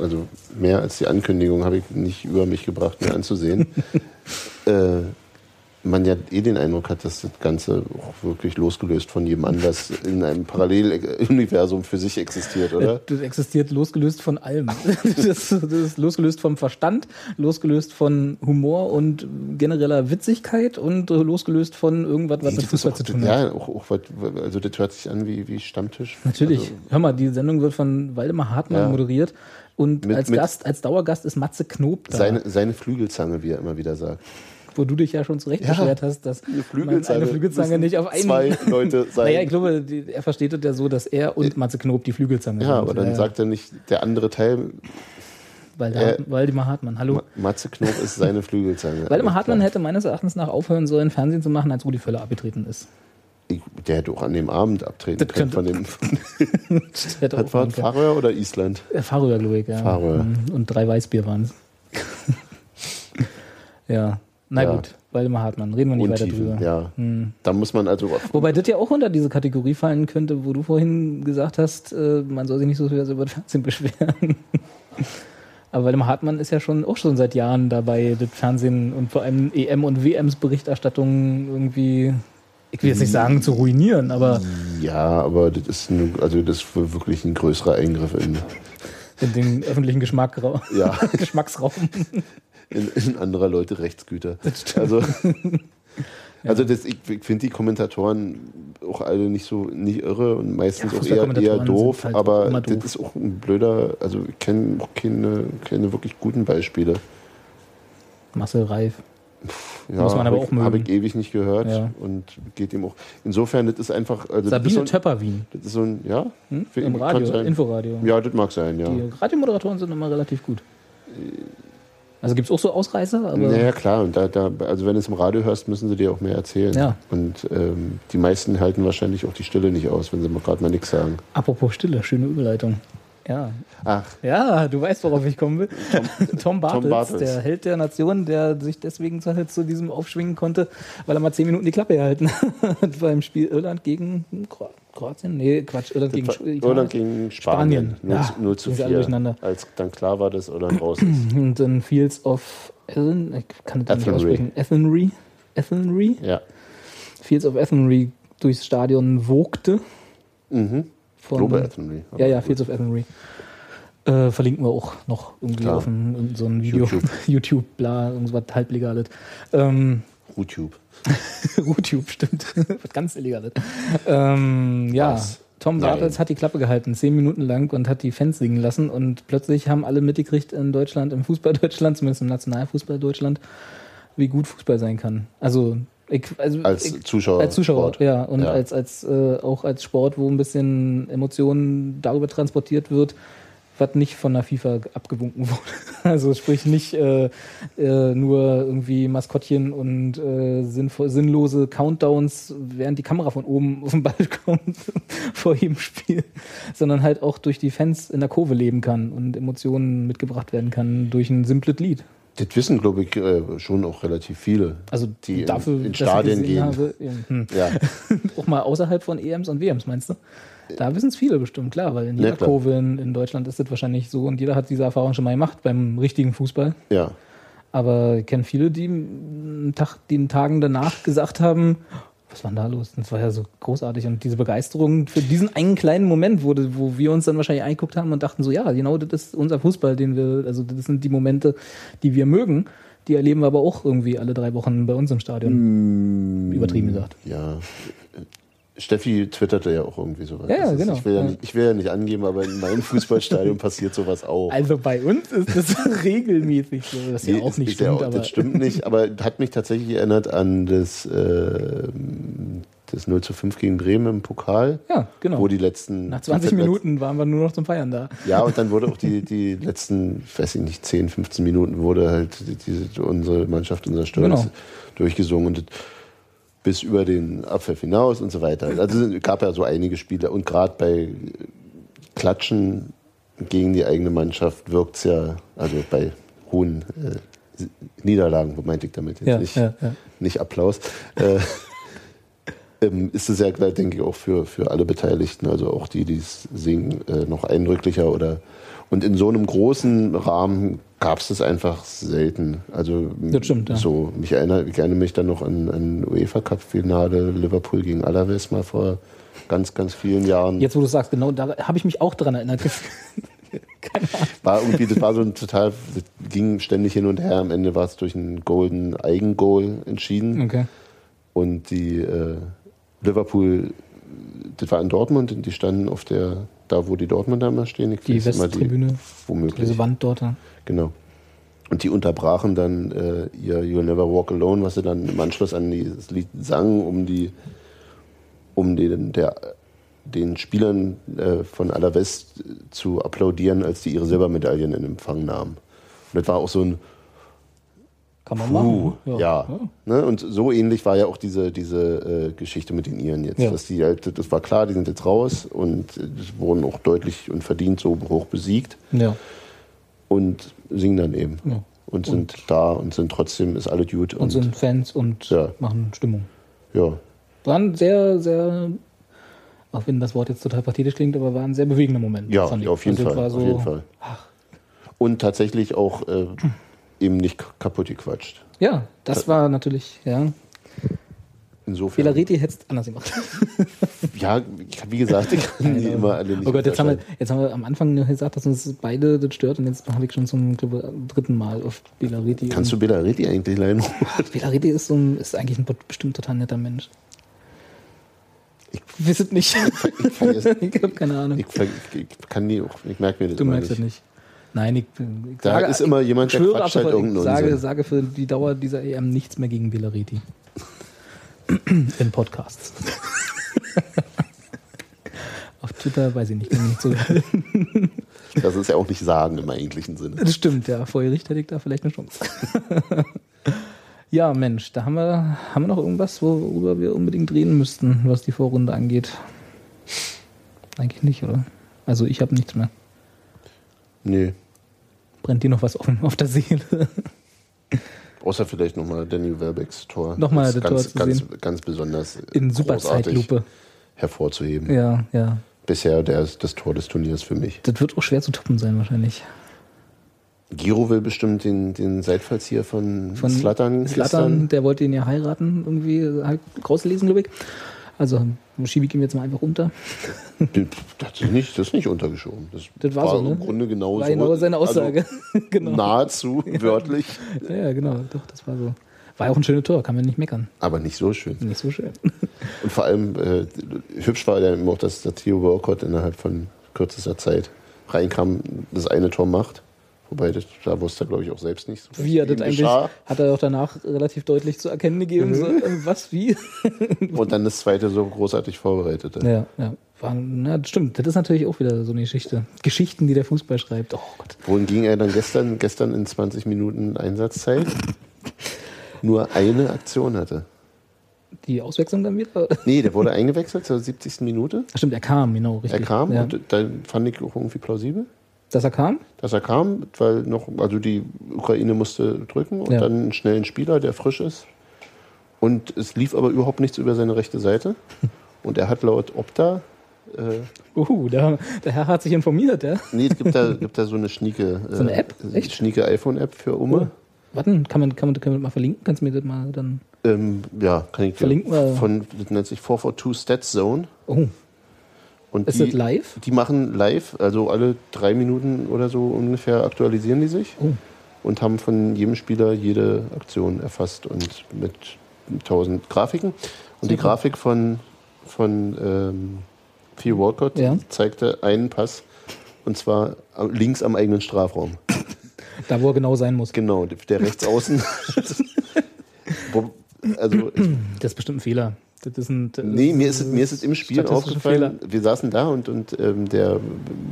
also mehr als die Ankündigung habe ich nicht über mich gebracht, mir anzusehen, äh, man ja eh den Eindruck hat, dass das Ganze auch wirklich losgelöst von jedem Anlass in einem Paralleluniversum für sich existiert, oder? Das existiert losgelöst von allem. Das, das ist losgelöst vom Verstand, losgelöst von Humor und genereller Witzigkeit und losgelöst von irgendwas, was mit Fußball auch- zu tun hat. Ja, auch, auch also das hört sich an wie, wie Stammtisch. Natürlich. Also, Hör mal, die Sendung wird von Waldemar Hartmann Ja. moderiert und Mit- als Gast, als Dauergast ist Matze Knob da, seine, seine Flügelzange, wie er immer wieder sagt. Wo du dich ja schon zurecht Ja. beschwert hast, dass Eine Flügelzange, eine Flügelzange nicht auf einen... Zwei Leute sein. Naja, ich glaube, die, er versteht es ja so, dass er und Matze Knob die Flügelzange ja, sind. aber dann sagt er nicht, der andere Teil, Weil der äh, Waldemar Hartmann, hallo. Ma- Matze Knob ist seine Flügelzange. Waldemar Hartmann hätte meines Erachtens nach aufhören sollen, Fernsehen zu machen, als Rudi Völler abgetreten ist. Ich, der hätte auch an dem Abend abtreten Das können von dem. Das war. Färöer oder Island? Äh, Färöer, glaube ich, ja. Färöer. Mhm. Und drei Weißbier waren es. ja, na Ja. gut. Waldemar Hartmann, reden wir nicht weiter Untiefen, drüber. ja. Hm. Da muss man also. Wobei das ja auch unter diese Kategorie fallen könnte, wo du vorhin gesagt hast, äh, man soll sich nicht so sehr über das Fernsehen beschweren. Aber Waldemar Hartmann ist ja schon auch schon seit Jahren dabei, das Fernsehen und vor allem EM und WMs Berichterstattung irgendwie, ich will jetzt nicht sagen zu ruinieren, aber Ja, aber das ist, ein, also das ist wirklich ein größerer Eingriff in, in den öffentlichen Geschmack, ja, Geschmacksraum. In, in anderer Leute Rechtsgüter. Also, also das, ich, ich finde die Kommentatoren auch alle nicht so nicht irre und meistens Ja, auch eher, eher doof, halt aber immer das doof. ist auch ein blöder, also ich kenne auch keine, keine wirklich guten Beispiele. Marcel Reif. Ja, Muss man aber auch ich, mögen. Habe ich ewig nicht gehört Ja. und geht ihm auch. Insofern, das ist einfach. Also Sabine so Töpperwien. das ist so ein, ja, Hm? Für- Im Radio. Inforadio. ja, das mag sein, ja. Die Radiomoderatoren sind immer relativ gut. Also gibt es auch so Ausreißer, aber Naja, klar. Und da, da, also wenn du es im Radio hörst, müssen sie dir auch mehr erzählen. Ja. Und ähm, die meisten halten wahrscheinlich auch die Stille nicht aus, wenn sie mal gerade mal nichts sagen. apropos Stille, schöne Überleitung. Ja. Ach, Ja, du weißt, worauf ich kommen will. Tom, Bartels, Bartels. der Held der Nation, der sich deswegen zu, diesem aufschwingen konnte, weil er mal zehn Minuten die Klappe gehalten hat beim Spiel Irland gegen Kro- Kroatien? Nee, Quatsch, Irland gegen Italien. Irland gegen Spanien. Spanien. 0, Ja, zu- 0 zu sind sie 4. alle durcheinander. Als dann klar war, dass Irland raus ist. Und dann Fields of Ethan, ich kann das nicht aussprechen. Athenry. Athenry. Ja. Fields of Athenry durchs Stadion wogte. Mhm. Von, Globe Athenry. Ja, ja, Fields of Athenry. Äh, verlinken wir auch noch irgendwie Klar. auf ein, in so ein Video. YouTube. YouTube, bla, irgendwas halblegales. Ähm, YouTube. YouTube, stimmt. Was ganz Illegales. Ähm, ja, Was? Tom. Bartels hat die Klappe gehalten, zehn Minuten lang und hat die Fans singen lassen und plötzlich haben alle mitgekriegt in Deutschland, im Fußball Deutschland, zumindest im Nationalfußball Deutschland, wie gut Fußball sein kann. Also, ich, also Als ich, Zuschauer. als Zuschauer, Sport. ja. Und Ja. als, als äh, auch als Sport, wo ein bisschen Emotionen darüber transportiert wird, was nicht von der FIFA abgewunken wurde. Also sprich nicht äh, äh, nur irgendwie Maskottchen und äh, sinnvoll, sinnlose Countdowns, während die Kamera von oben auf den Ball kommt vor jedem Spiel, sondern halt auch durch die Fans in der Kurve leben kann und Emotionen mitgebracht werden kann durch ein simples Lied. Das wissen, glaube ich, äh, schon auch relativ viele. Also Die in- dafür, in ich Stadien gehen. Habe, ja, hm. Ja. auch mal außerhalb von EMs und WMs, meinst du? Da wissen es viele bestimmt, klar, weil in jeder Ja. Kurve in, in Deutschland ist das wahrscheinlich so und jeder hat diese Erfahrung schon mal gemacht beim richtigen Fußball. ja. Aber ich kenne viele, die einen Tag, den Tagen danach gesagt haben, was war denn da los? Das war ja so großartig. Und diese Begeisterung für diesen einen kleinen Moment wurde, wo wir uns dann wahrscheinlich eingeguckt haben und dachten so, ja, genau, das ist unser Fußball, den wir, also das sind die Momente, die wir mögen. Die erleben wir aber auch irgendwie alle drei Wochen bei uns im Stadion. Übertrieben gesagt. Ja. Steffi twitterte ja auch irgendwie sowas. Ja, ja, Das ist, genau. Ich will ja, Ja. nicht, ich will ja nicht angeben, aber in meinem Fußballstadion passiert sowas auch. Also bei uns ist das regelmäßig so, ja Nee, auch ist- nicht ja stimmt, auch- aber Das stimmt nicht, aber hat mich tatsächlich erinnert an das, äh, das 0 zu 5 gegen Bremen im Pokal, ja, genau. wo die letzten. Nach 20 die Minuten waren wir nur noch zum Feiern da. Ja, und dann wurde auch die, die letzten, weiß ich nicht, 10, 15 Minuten wurde halt die, diese, unsere Mannschaft, unser Stolz Genau. durchgesungen und das bis über den Abpfiff hinaus und so weiter. Also es gab ja so einige Spiele und gerade bei Klatschen gegen die eigene Mannschaft wirkt es ja, also bei hohen äh, Niederlagen, meinte ich damit jetzt Ja, nicht, ja, ja. nicht Applaus, äh, ähm, ist es ja, denke ich, auch für, für alle Beteiligten, also auch die, die es sehen, äh, noch eindrücklicher oder und in so einem großen Rahmen gab es das einfach selten. Also Das stimmt, ja. so, mich erinnere, ich erinnere mich dann noch an, an UEFA Cup Finale Liverpool gegen Alaves mal vor ganz, ganz vielen Jahren. Jetzt, wo du sagst, genau, da habe ich mich auch dran erinnert. Keine Ahnung. War irgendwie, das war so ein total, das ging ständig hin und her. Am Ende war es durch einen golden Eigengoal entschieden. Okay. Und die äh, Liverpool, das war in Dortmund und die standen auf der, da wo die Dortmunder immer stehen. Ich Die weiß immer Westtribüne, womöglich. diese Wand dort. ja. Genau. Und die unterbrachen dann äh, ihr You'll Never Walk Alone, was sie dann im Anschluss an die- das Lied sangen, um die, um den, der, den Spielern äh, von Alaves zu applaudieren, als die ihre Silbermedaillen in Empfang nahmen. Und das war auch so ein Kann man Puh, machen. ja. Ne? Und so ähnlich war ja auch diese, diese äh, Geschichte mit den Iren jetzt. Ja. Dass die halt, das war klar, die sind jetzt raus und äh, wurden auch deutlich und verdient so hoch besiegt Ja. Und singen dann eben. Ja. Und sind da und sind trotzdem, ist alles gut. Und sind Fans und Ja. machen Stimmung. ja, War ein sehr, sehr, auch wenn das Wort jetzt total pathetisch klingt, aber war ein sehr bewegender Moment. ja, ja, auf jeden Also Fall. War so, auf jeden Fall. Und tatsächlich auch äh, eben nicht kaputt gequatscht. Ja, das war natürlich, ja. Insofern. Belariti hätte es anders gemacht. Ja, wie gesagt, ich kann die immer alle nicht oh Gott, jetzt haben, wir, jetzt haben wir am Anfang gesagt, dass uns beide das stört und jetzt habe ich schon zum glaube, dritten Mal auf Belariti. Kannst du Belariti eigentlich leihen? und Belariti ist, so ein, ist eigentlich ein bestimmt total netter Mensch. Ich weiß es nicht. Ich, vergesse- ich habe keine Ahnung. ich, ich kann die auch, ich merke mir das du merkst es nicht. Nein, ich, ich Da ist immer jemand, der quatscht halt ich irgendeinen sage, Unsinn. sage für die Dauer dieser EM nichts mehr gegen Belariti. In Podcasts. Auf Twitter weiß ich nicht, kann ich nicht so Das ist ja auch nicht sagen im eigentlichen Sinne. Das stimmt, ja. Vor Gericht hätte ich da vielleicht eine Chance. ja, Mensch, da haben wir, haben wir noch irgendwas, worüber wir unbedingt reden müssten, was die Vorrunde angeht. Eigentlich nicht, oder? Also ich habe nichts mehr. Nee. Brennt dir noch was offen auf der Seele? Außer vielleicht nochmal Daniel Welbecks Tor. Nochmal Das ist das ganz, Tor zu ganz, sehen. ganz besonders In großartig Superzeitlupe. hervorzuheben. Ja, ja. Bisher der, das Tor des Turniers für mich. Das wird auch schwer zu toppen sein, wahrscheinlich. Giro will bestimmt den, den Seitfallzieher von, Von Slattern. Slattern, der wollte ihn ja heiraten, irgendwie halt rauslesen, glaube ich. Also schiebe ich ihm jetzt mal einfach unter. Das ist nicht, das ist nicht untergeschoben. Das, Das war so, ne? im Grunde genau War genau seine Aussage. Also genau. nahezu wörtlich, Ja, ja, genau. Doch, das war so. War ja auch ein schönes Tor, kann man nicht meckern. aber nicht so schön. Nicht so schön. Und vor allem äh, hübsch war ja eben auch, dass der Theo Walcott innerhalb von kürzester Zeit reinkam, das eine Tor macht. Wobei, das, da wusste er, glaube ich, auch selbst nicht. So Wie er das eigentlich, geschah. hat er auch danach relativ deutlich zu erkennen gegeben. So, äh, was, wie? Und dann das zweite so großartig vorbereitete. Ja, ja. War, na, stimmt. Das ist natürlich auch wieder so eine Geschichte. Geschichten, die der Fußball schreibt. Oh Gott. Wohin ging er dann gestern, gestern in 20 Minuten Einsatzzeit? Nur eine Aktion hatte. Die Auswechslung dann wieder? Nee, der wurde eingewechselt zur 70. Minute. Ach, stimmt, er kam, genau, richtig. Er kam ja. und da fand ich auch irgendwie plausibel, Dass er kam? dass er kam, weil noch, also die Ukraine musste drücken und Ja. dann einen schnellen Spieler, der frisch ist. Und es lief aber überhaupt nichts über seine rechte Seite. Und er hat laut Opta, äh, Uh, der, der Herr hat sich informiert, ja? nee, es gibt da, gibt da so eine schnieke, äh, So eine App? Echt? schnieke iPhone-App für Umme. Warten, kann man, kann, man, kann man das mal verlinken? Kannst du mir das mal dann. Ähm, ja, kann ich Verlinken wir- Von, das nennt sich 442 Stats Zone. Oh, Und ist die, das live? Die machen live, also alle drei Minuten oder so ungefähr aktualisieren die sich Oh. und haben von jedem Spieler jede Aktion erfasst und mit 1000 Grafiken. Und die Super. Grafik von, von ähm, Theo Walcott Ja. zeigte einen Pass und zwar links am eigenen Strafraum. Da, wo er genau sein muss. Genau, der rechts außen. Also Das ist bestimmt ein Fehler. Das ist ein, das Nee, mir ist es, mir ist es im Spiel aufgefallen. Wir saßen da und, und ähm, der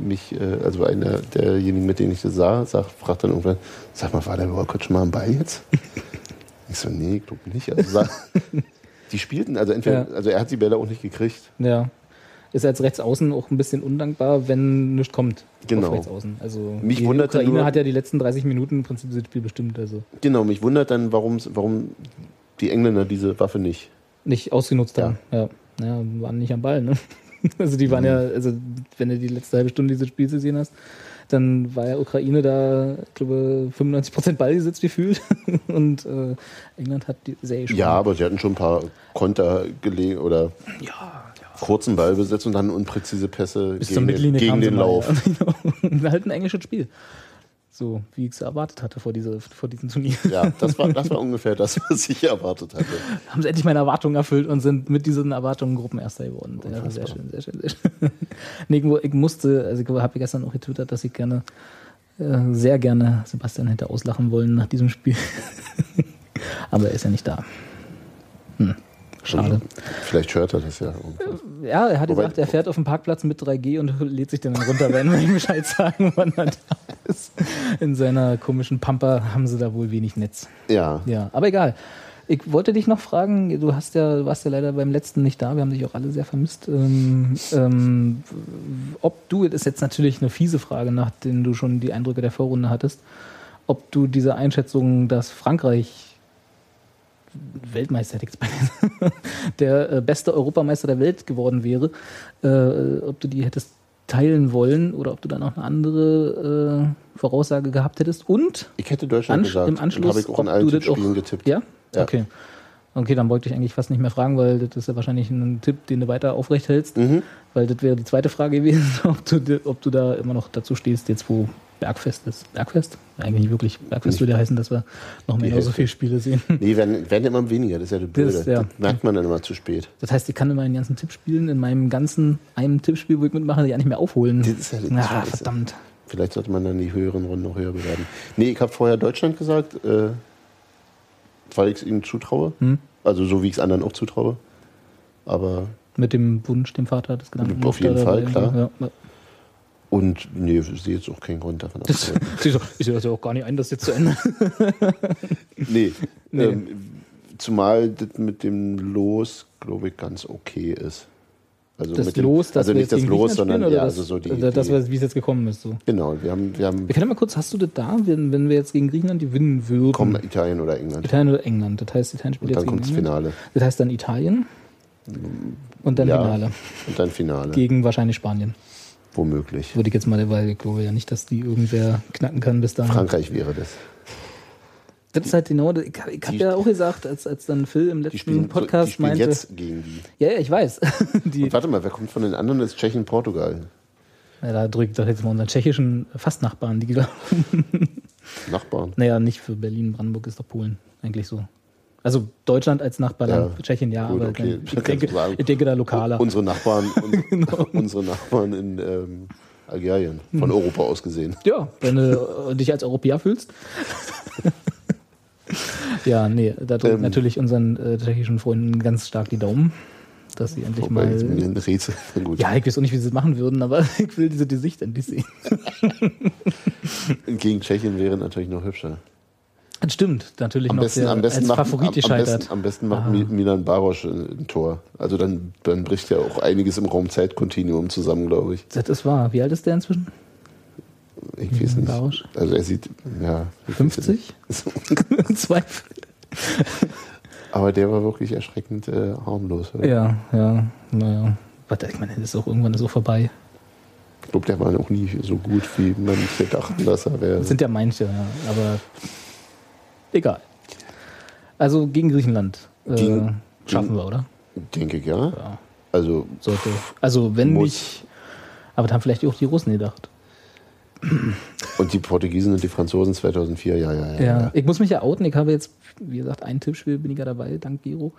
mich, äh, also einer derjenigen, mit denen ich das sah, sagt, fragt dann irgendwann, sag mal, war der Walcott schon mal am Ball jetzt? Ich so, nee, ich glaube nicht. Also, sag, die spielten, also entweder, Ja. also er hat die Bälle auch nicht gekriegt. Ja. ist als Rechtsaußen auch ein bisschen undankbar, wenn nichts kommt. Genau. Rechtsaußen. Also Mich die wundert Ukraine nur- hat ja die letzten 30 Minuten im Prinzip das Spiel bestimmt. Also Genau, mich wundert dann, warum die Engländer diese Waffe nicht. Nicht ausgenutzt Ja. haben. Ja. ja, waren nicht am Ball, ne? Also die waren ja, also wenn du die letzte halbe Stunde dieses Spiels gesehen hast, dann war ja Ukraine da, ich glaube, 95% Ballbesitz gefühlt und äh, England hat die sehr Ja, aber sie hatten schon ein paar Konter gelegen oder kurzen Ballbesitz und dann unpräzise Pässe bis gegen, den, gegen den mal, Lauf. Ja. Genau. halt ein englisches Spiel. So, wie ich es erwartet hatte vor, diese, vor diesem Turnier. Ja, das war, das war ungefähr das, was ich erwartet hatte. haben sie endlich meine Erwartungen erfüllt und sind mit diesen Erwartungen Gruppenerster geworden. Ja, sehr schön, sehr schön, sehr schön. nee, ich mu- ich musste, also ich habe gestern auch getwittert, dass ich gerne, äh, sehr gerne Sebastian hätte auslachen wollen nach diesem Spiel. Aber er ist ja nicht da. Hm, schade. Vielleicht hört er das ja. irgendwann. Ja, er hat Wobei- gesagt, er fährt auf dem Parkplatz mit 3G und lädt sich dann runter, wenn wir ihm Bescheid sagen, wann er da ist. In seiner komischen Pampa haben sie da wohl wenig Netz. Ja. Ja, aber egal. Ich wollte dich noch fragen, du hast ja, du warst ja leider beim letzten nicht da, wir haben dich auch alle sehr vermisst. Ähm, ähm, ob du, das ist jetzt natürlich eine fiese Frage, nachdem du schon die Eindrücke der Vorrunde hattest, ob du diese Einschätzung, dass Frankreich Weltmeister, hätte ich jetzt der äh, beste Europameister der Welt geworden wäre, äh, ob du die hättest teilen wollen oder ob du dann noch eine andere äh, Voraussage gehabt hättest. Und Ich hätte Deutschland Ansch- gesagt. im Anschluss, habe ich auch in allen auch- getippt. ja? Ja. Okay. Okay, dann wollte ich eigentlich fast nicht mehr fragen, weil das ist ja wahrscheinlich ein Tipp, den du weiter aufrecht hältst. Mhm. Weil das wäre die zweite Frage gewesen, ob du, ob du da immer noch dazu stehst, jetzt wo Bergfest ist. Bergfest? Eigentlich nicht wirklich. Bergfest würde heißen, dass wir noch mehr so viele Spiele sehen. Nee, werden, werden immer weniger, das ist ja das Blöde. Das, ja. merkt man dann immer zu spät. Das heißt, ich kann in meinen ganzen Tippspielen, in meinem ganzen einem Tippspiel, wo ich mitmache, ja nicht mehr aufholen. Das ist ja das ja, Scheiße. verdammt. Vielleicht sollte man dann die höheren Runden noch höher bewerten. Nee, ich habe vorher Deutschland gesagt, äh, weil ich es ihnen zutraue. Hm? Also so wie ich es anderen auch zutraue. Aber Mit dem Wunsch, dem Vater des Gedanken. Auf jeden Fall, klar. Ja, und nee, ich sehe jetzt auch keinen Grund davon Das, abzuweichen. ich sehe das ja auch gar nicht ein, das jetzt zu ändern. Nee. Nee. Ähm, zumal das mit dem Los, glaube ich, ganz okay ist. Also Das dem, Los, das also nicht das Los, sondern ja, das, also so die. oder das, die wie es jetzt gekommen ist. So. genau, wir haben, wir haben Wir können mal kurz, hast du das da, wenn, wenn wir jetzt gegen Griechenland gewinnen würden? kommen Italien oder England. Italien oder England. Das heißt, Italien spielt Und dann jetzt kommt das gegen England. Finale. Das heißt dann Italien und dann Ja. Finale. Und dann Finale. Gegen wahrscheinlich Spanien. Womöglich. Würde ich jetzt mal, weil ich glaube ja nicht, dass die irgendwer knacken kann bis dahin. Frankreich wäre das. Das ist halt genau, ich, habe Die- ja auch gesagt, als, als dann Phil im letzten spielen, so, die Podcast spielen meinte. jetzt gegen die. Ja, ja, ich weiß. die, Und warte mal, wer kommt von den anderen? Das ist Tschechien, Portugal. ja, da drückt doch jetzt mal unseren tschechischen Fastnachbarn, die Nachbarn. Naja, nicht für Berlin, Brandenburg ist doch Polen, eigentlich so. Also Deutschland als Nachbarland, Ja, Tschechien ja, gut, aber okay. dann, ich, denke, ich denke da lokaler. Unsere Nachbarn, Genau. unsere Nachbarn in ähm, Algerien, von Hm. Europa aus gesehen. Ja, wenn du äh, dich als Europäer fühlst. ja, nee, da drückt Ähm. natürlich unseren äh, tschechischen Freunden ganz stark die Daumen, dass sie endlich mal. ein Rätsel. Gut. Ja, ich weiß auch nicht, wie sie das machen würden, aber ich will diese Gesicht endlich sehen. Gegen Tschechien wäre natürlich noch hübscher. Das stimmt, natürlich Am noch besten, am besten als macht, Favorit am, am, besten, am besten macht Ah. Mi- Milan Barosch ein Tor. Also dann, dann bricht ja auch einiges im Raum-Zeit-Kontinuum zusammen, glaube ich. Das ist wahr. Wie alt ist der inzwischen? Ich weiß nicht. Barosch? Also er sieht, ja. ich weiß 50? nicht. Zweifel. Aber der war wirklich erschreckend äh, harmlos. oder? Ja, ja, naja. Warte, ich meine, das ist auch irgendwann so vorbei. Ich glaube, der war auch nie so gut, wie man dachten, dass er wäre. Das sind ja manche, ja, aber egal. Also gegen Griechenland äh, Gegen- schaffen wir, oder? Denke ich, ja. Ja, Also, sollte. Also wenn nicht, aber da haben vielleicht auch die Russen gedacht. Und die Portugiesen und die Franzosen 2004, ja, ja, ja. Ja, ja. ich muss mich ja outen. Ich habe jetzt, wie gesagt, ein Tippspiel bin ich ja dabei, dank Giro.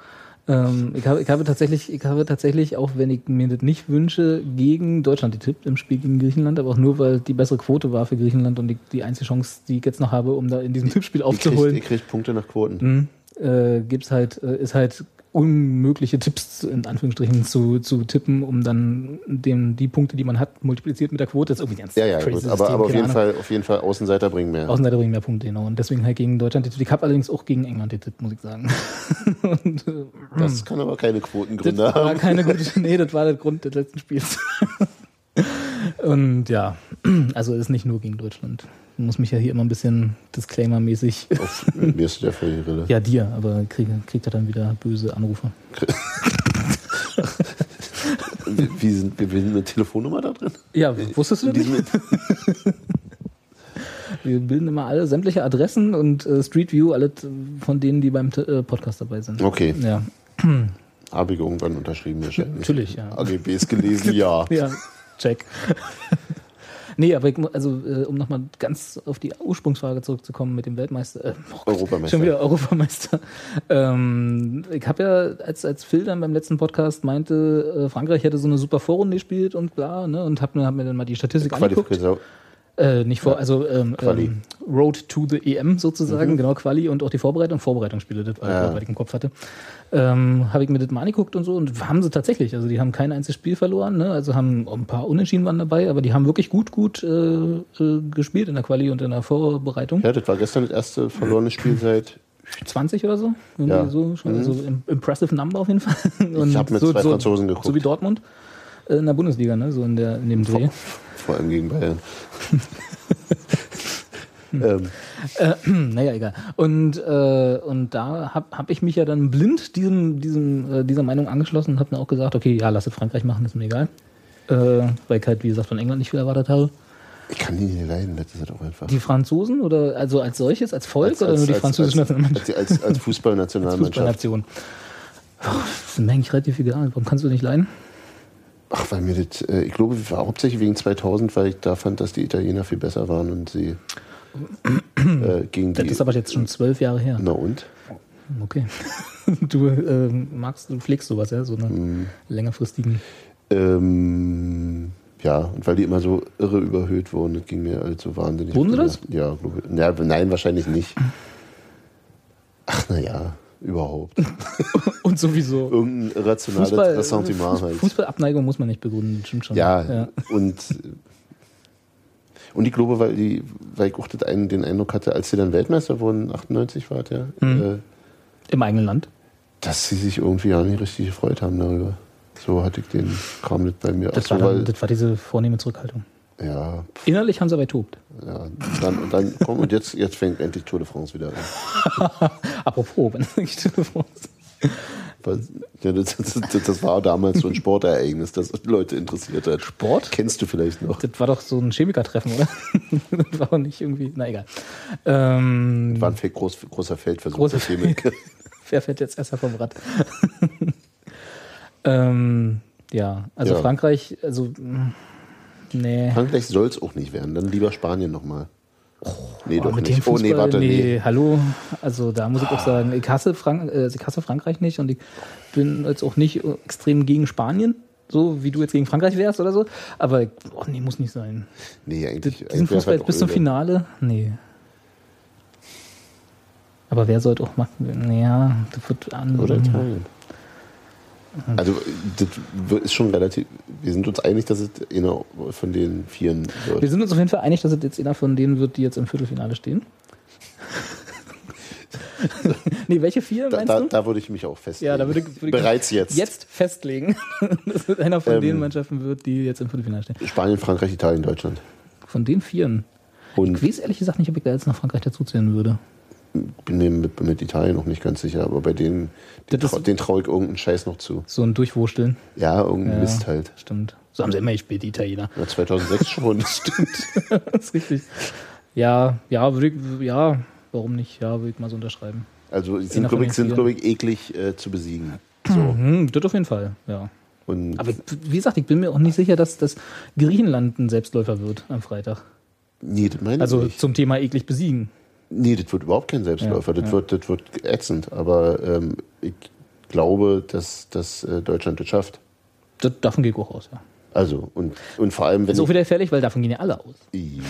Ähm, ich, habe, ich habe tatsächlich, ich habe tatsächlich, auch wenn ich mir das nicht wünsche, gegen Deutschland getippt im Spiel gegen Griechenland, aber auch nur, weil die bessere Quote war für Griechenland und die, die einzige Chance, die ich jetzt noch habe, um da in diesem Tippspiel aufzuholen. ich krieg Punkte nach Quoten. Mhm. Äh, gibt's halt, äh, ist halt unmögliche Tipps in Anführungsstrichen zu, zu tippen, um dann den, die Punkte, die man hat, multipliziert mit der Quote. Das ist irgendwie ganz Ja, ja, crazy gut. Aber, System, aber auf, jeden Ahnung. Fall, auf jeden Fall Außenseiter bringen mehr. Außenseiter bringen mehr Punkte, genau. Und deswegen halt gegen Deutschland getippt. Ich habe allerdings auch gegen England getippt, muss ich sagen. Und, äh, Das kann aber keine das Quotengründe war haben. keine gute, nee, das war der Grund des letzten Spiels. Und ja, also ist nicht nur gegen Deutschland. Ich muss mich ja hier immer ein bisschen Disclaimer-mäßig, mir ist der völlig Rille. ja dir, aber kriege kriegt er dann wieder böse Anrufe. Wie, wie sind, wie, sind eine Telefonnummer da drin? Ja, wusstest du das nicht? Wir bilden immer alle sämtliche Adressen und äh, Street View, alle von denen, die beim äh, Podcast dabei sind. okay, Ja, habe ich irgendwann unterschrieben. wahrscheinlich. natürlich, ja. AGBs gelesen, ja. Ja, check. Nee, aber ich, also, äh, um nochmal ganz auf die Ursprungsfrage zurückzukommen mit dem Weltmeister. Äh, oh Gott, Europameister. Schon wieder Europameister. Ähm, ich habe ja, als, als Phil dann beim letzten Podcast meinte, äh, Frankreich hätte so eine super Vorrunde gespielt und bla, ne, und hab mir, hab mir dann mal die Statistik angeguckt. Äh, nicht vor, also ähm, Quali. ähm, Road to the EM sozusagen, genau, Quali und auch die Vorbereitung, Vorbereitungsspiele, das war Ja. das, was ich im Kopf hatte. Ähm, habe ich mir das mal angeguckt und so und haben sie tatsächlich, also die haben kein einziges Spiel verloren, ne? also haben ein paar Unentschieden waren dabei, aber die haben wirklich gut, gut äh, äh, gespielt in der Quali und in der Vorbereitung. Ja, das war gestern das erste verlorene Spiel seit. 20 oder so, irgendwie Ja. so schon, Mhm. also im- impressive number auf jeden Fall. Und hab mit so, zwei so, Franzosen geguckt. So wie Dortmund äh, in der Bundesliga, ne? so in, der, in dem Dreh. Vor allem gegen Bayern. ähm, Hm, naja, egal. Und, äh, und da habe hab ich mich ja dann blind diesem, diesem, äh, dieser Meinung angeschlossen und habe mir auch gesagt, okay, ja, lass es Frankreich machen, ist mir egal. Äh, weil ich halt, wie gesagt, von England nicht viel erwartet habe. ich kann die nicht leiden, das ist halt auch einfach. Die Franzosen oder also als solches, als Volk oder nur die französische als, Nationalmannschaft? als, als, als Fußballnationalmannschaft. Fußballnation. Oh, das ist mir eigentlich relativ egal. Warum kannst du nicht leiden? Ach, weil mir das, äh, ich glaube, hauptsächlich wegen 2000, weil ich da fand, dass die Italiener viel besser waren und sie äh, gegen Das die. ist aber jetzt schon zwölf Jahre her. Na und? Okay. Du äh, magst, du pflegst sowas, ja? So eine Hm. längerfristigen. Ähm, ja, und weil die immer so irre überhöht wurden, das ging mir halt so wahnsinnig. Wurden sie das? Ja, glaube ich. Ja, nein, wahrscheinlich nicht. Ach, naja, überhaupt. Und sowieso. Irgendein irrationales Fußball, Ressentiment halt. Fußballabneigung muss man nicht begründen, stimmt schon. Ja, und und ich glaube, weil die, weil ich auch einen, den Eindruck hatte, als sie dann Weltmeister wurden, 98 war ja, Mhm. äh, Im eigenen Land. dass sie sich irgendwie ja nicht richtig gefreut haben darüber. So hatte ich den, kam das bei mir. Das, Ach war so, dann, weil, das war diese vornehme Zurückhaltung. ja, Innerlich haben sie aber tobt. Ja, dann, und dann komm, und jetzt, jetzt fängt endlich Tour de France wieder an. Apropos, wenn du nicht telefonst. Weil, ja, das, das, das, war damals so ein Sportereignis, das Leute interessiert hat. Sport? Kennst du vielleicht noch? Das war doch so ein Chemikertreffen, oder? das war doch nicht irgendwie, na egal. Ähm, War ein groß, großer Feldversuch. Großer der Chemik. wer fährt jetzt erst vom Rad? ähm, ja, also Ja. Frankreich, also, mh, nee. Frankreich soll es auch nicht werden, dann lieber Spanien nochmal. nee, Oh, doch mit dem nicht. Oh, nee, Fußball, warte, nee, nee. hallo. Also da muss ich auch sagen, ich hasse, Frank äh, ich hasse Frankreich nicht und ich bin jetzt auch nicht extrem gegen Spanien, so wie du jetzt gegen Frankreich wärst oder so. Aber oh, nee, muss nicht sein. Nee, eigentlich. Diesen eigentlich Fußball halt jetzt bis zum. Finale? Nee. Aber wer sollte auch machen? Ja, das wird an. Oder Italien. Also, das ist schon relativ. Wir sind uns einig, dass es einer von den Vieren Wir wird. sind uns auf jeden Fall einig, dass es jetzt einer von denen wird, die jetzt im Viertelfinale stehen. nee, welche vier Da, meinst da, du? da würde ich mich auch festlegen. Ja, da würde ich, würde Bereits jetzt. jetzt festlegen, dass es einer von Ähm, den Mannschaften wird, die jetzt im Viertelfinale stehen. Spanien, Frankreich, Italien, Deutschland. Von den Vieren. Und Ich weiß ehrlich gesagt nicht, ob ich da jetzt nach Frankreich dazuzählen würde. Bin mir mit, mit Italien noch nicht ganz sicher, aber bei denen, den, trau, den traue ich irgendeinen Scheiß noch zu. So ein Durchwursteln. Ja, irgendein Ja. Mist halt. Stimmt. So haben sie immer gespielt, die Italiener. Ja, 2006 schon. Stimmt. das ist richtig. Ja, ja, würde ich, ja, warum nicht? Ja, würde ich mal so unterschreiben. Also, sind, glaube ich, sind, glaub ich, eklig äh, zu besiegen. So. Mhm, das auf jeden Fall, ja. Und Aber ich, wie gesagt, ich bin mir auch nicht sicher, dass das Griechenland ein Selbstläufer wird am Freitag. nee, das meine ich Also nicht. zum Thema eklig besiegen. Nee, das wird überhaupt kein Selbstläufer. Ja, das, ja. Wird, das wird ätzend. Aber ähm, ich glaube, dass, dass äh, Deutschland das schafft. Das, davon gehe ich auch aus, ja. Also, und, und vor allem, wenn Ist auch wieder gefährlich, weil davon gehen ja alle aus.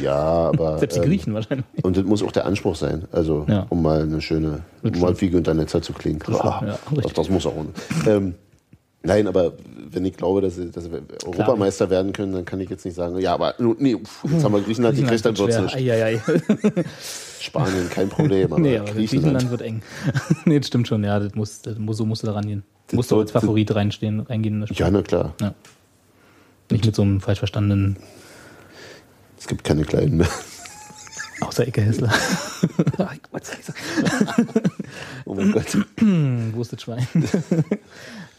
ja, aber Selbst die ähm, Griechen wahrscheinlich. und das muss auch der Anspruch sein, also Ja. um mal eine schöne, um mal wie Günter Netzer zu klingen. Ja, das, richtig. das muss auch. Ähm, nein, aber wenn ich glaube, dass sie, dass wir Europameister werden können, dann kann ich jetzt nicht sagen, ja, aber nee, pf, jetzt haben wir Griechenland gekriegt, dann wird's nicht. Eieiei. Spanien kein Problem, aber, Nee, aber Griechenland. Griechenland wird eng. nee, das stimmt schon, ja, das muss, das muss, so musst du da rangehen. Du Das musst doch als Favorit reinstehen, reingehen in das Spiel. Ja, na klar. Ja. Nicht mit so einem falsch verstandenen, Es gibt keine kleinen mehr. außer Ecke Hessler. Oh mein Gott, Wo ist das Schwein?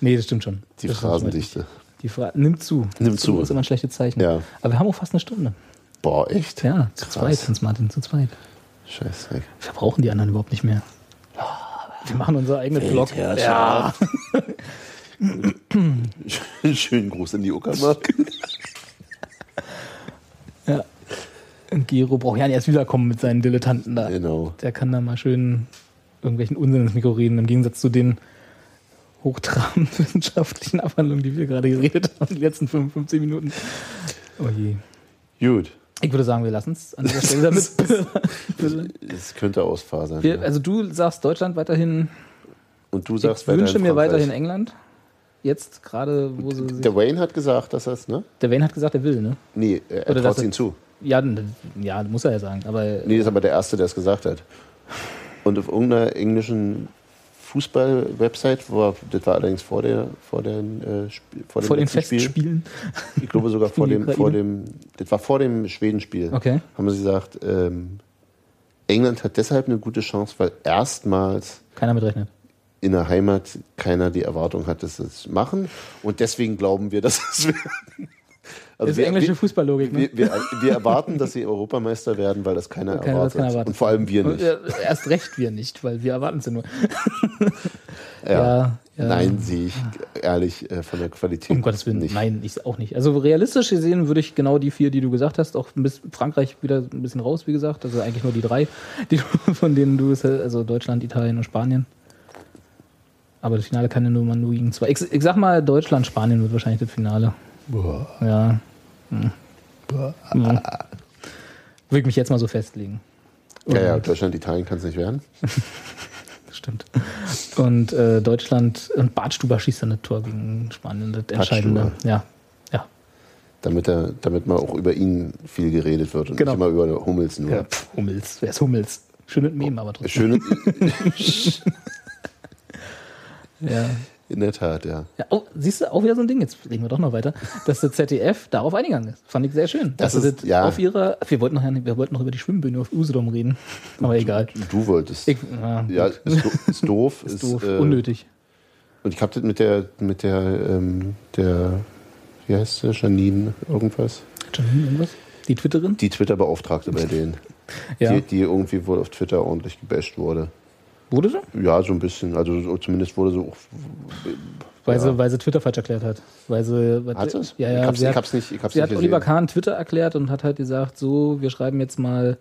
Nee, das stimmt schon. die Das. Phrasendichte. Die Fra nimmt zu. Nimmt zu. ist immer ein schlechtes Zeichen. Ja. Aber wir haben auch fast eine Stunde. Boah, echt? Ja, zu Krass. zweit, Hans Martin, zu zweit. Scheiße. Wir brauchen die anderen überhaupt nicht mehr. Wir machen unser eigenes Blog. Ja. Schönen Gruß in die Uckermark. ja. Und Gero braucht ja nicht erst wiederkommen mit seinen Dilettanten da. Genau. Der kann da mal schön irgendwelchen Unsinn ins Mikro reden, im Gegensatz zu den hochtrabenden wissenschaftlichen Abhandlungen, die wir gerade geredet haben, die letzten 55 Minuten. Oh je. Gut. Ich würde sagen, wir lassen es an dieser Stelle damit. Es könnte ausfasern. Wir, ja. also du sagst Deutschland weiterhin, Und du ich sagst wünsche mir Frankreich. weiterhin England. Jetzt gerade, wo sie sich, Der Wayne hat gesagt, dass er es, ne? der Wayne hat gesagt, er will, ne? Nee, er Oder traut ihm zu. Ja, ja, muss er ja sagen. Aber Nee, das ist aber der Erste, der es gesagt hat. Und auf irgendeiner englischen Fußball-Website, das war allerdings vor, der, vor, den, äh, vor dem vor den letzten Spiel, Festspielen. ich glaube sogar vor dem, vor dem, das war vor dem Schwedenspiel, Okay. haben sie gesagt, ähm, England hat deshalb eine gute Chance, weil erstmals Keiner mitrechnet. in der Heimat keiner die Erwartung hat, dass sie es machen. Und deswegen glauben wir, dass es werden. Also Das ist englische wir, Fußballlogik, ne? wir, wir, wir erwarten, dass sie Europameister werden, weil das keiner, Keiner- erwartet. das keiner erwartet. Und vor allem wir nicht. äh, erst recht wir nicht, weil wir erwarten ja nur. Ja. ja, ja. Nein, sehe ich ehrlich äh, von der Qualität. Um Gottes Willen, nicht. nein, ich auch nicht. Also realistisch gesehen würde ich genau die vier, die du gesagt hast, auch bisschen Frankreich wieder ein bisschen raus, wie gesagt. Also eigentlich nur die drei, die, du- von denen du es, also Deutschland, Italien und Spanien. Aber das Finale kann ja nur mal nur gegen zwei. Ich, ich sag mal, Deutschland, Spanien wird wahrscheinlich das Finale. Boah. Ja. Hm. Hm. Würde ich mich jetzt mal so festlegen. Ja, ja, Und- Deutschland, Italien kann es nicht werden. Stimmt. Und äh, Deutschland und Bartstuber schießt dann das Tor gegen Spanien, das Entscheidende. Ja. Ja. Damit, er, damit mal auch über ihn viel geredet wird und Genau. nicht immer über Hummels nur. ja pff, Hummels. Wer ist Hummels? Schönes Meme, aber trotzdem. Schöne, Ja. In der Tat, ja. Ja, oh, siehst du, auch wieder so ein Ding, jetzt reden wir doch noch weiter, dass der ZDF darauf eingegangen ist. Fand ich sehr schön. Das sie ist- ja. auf ihrer, wir wollten, noch, wir wollten noch über die Schwimmbühne auf Usedom reden, aber egal. Du wolltest. Ich, ja, ja, ist, ist doof. ist doof, äh, unnötig. Und ich habe das mit der, mit der, ähm, der, wie heißt sie, Janine irgendwas? Janine, irgendwas? Die Twitterin? Die Twitter-Beauftragte bei denen. Ja. Die, die irgendwie wohl auf Twitter ordentlich gebasht wurde. Wurde sie? Ja, so ein bisschen. Also so, zumindest wurde so auch. Weil, Ja. sie, weil sie Twitter falsch erklärt hat. Weil sie, Hat sie es? Ja, ja, ich hab's, sie ich hat, hab's nicht, ich hab's Sie nicht hat. Oliver Kahn Twitter erklärt und hat halt gesagt, so, wir schreiben jetzt mal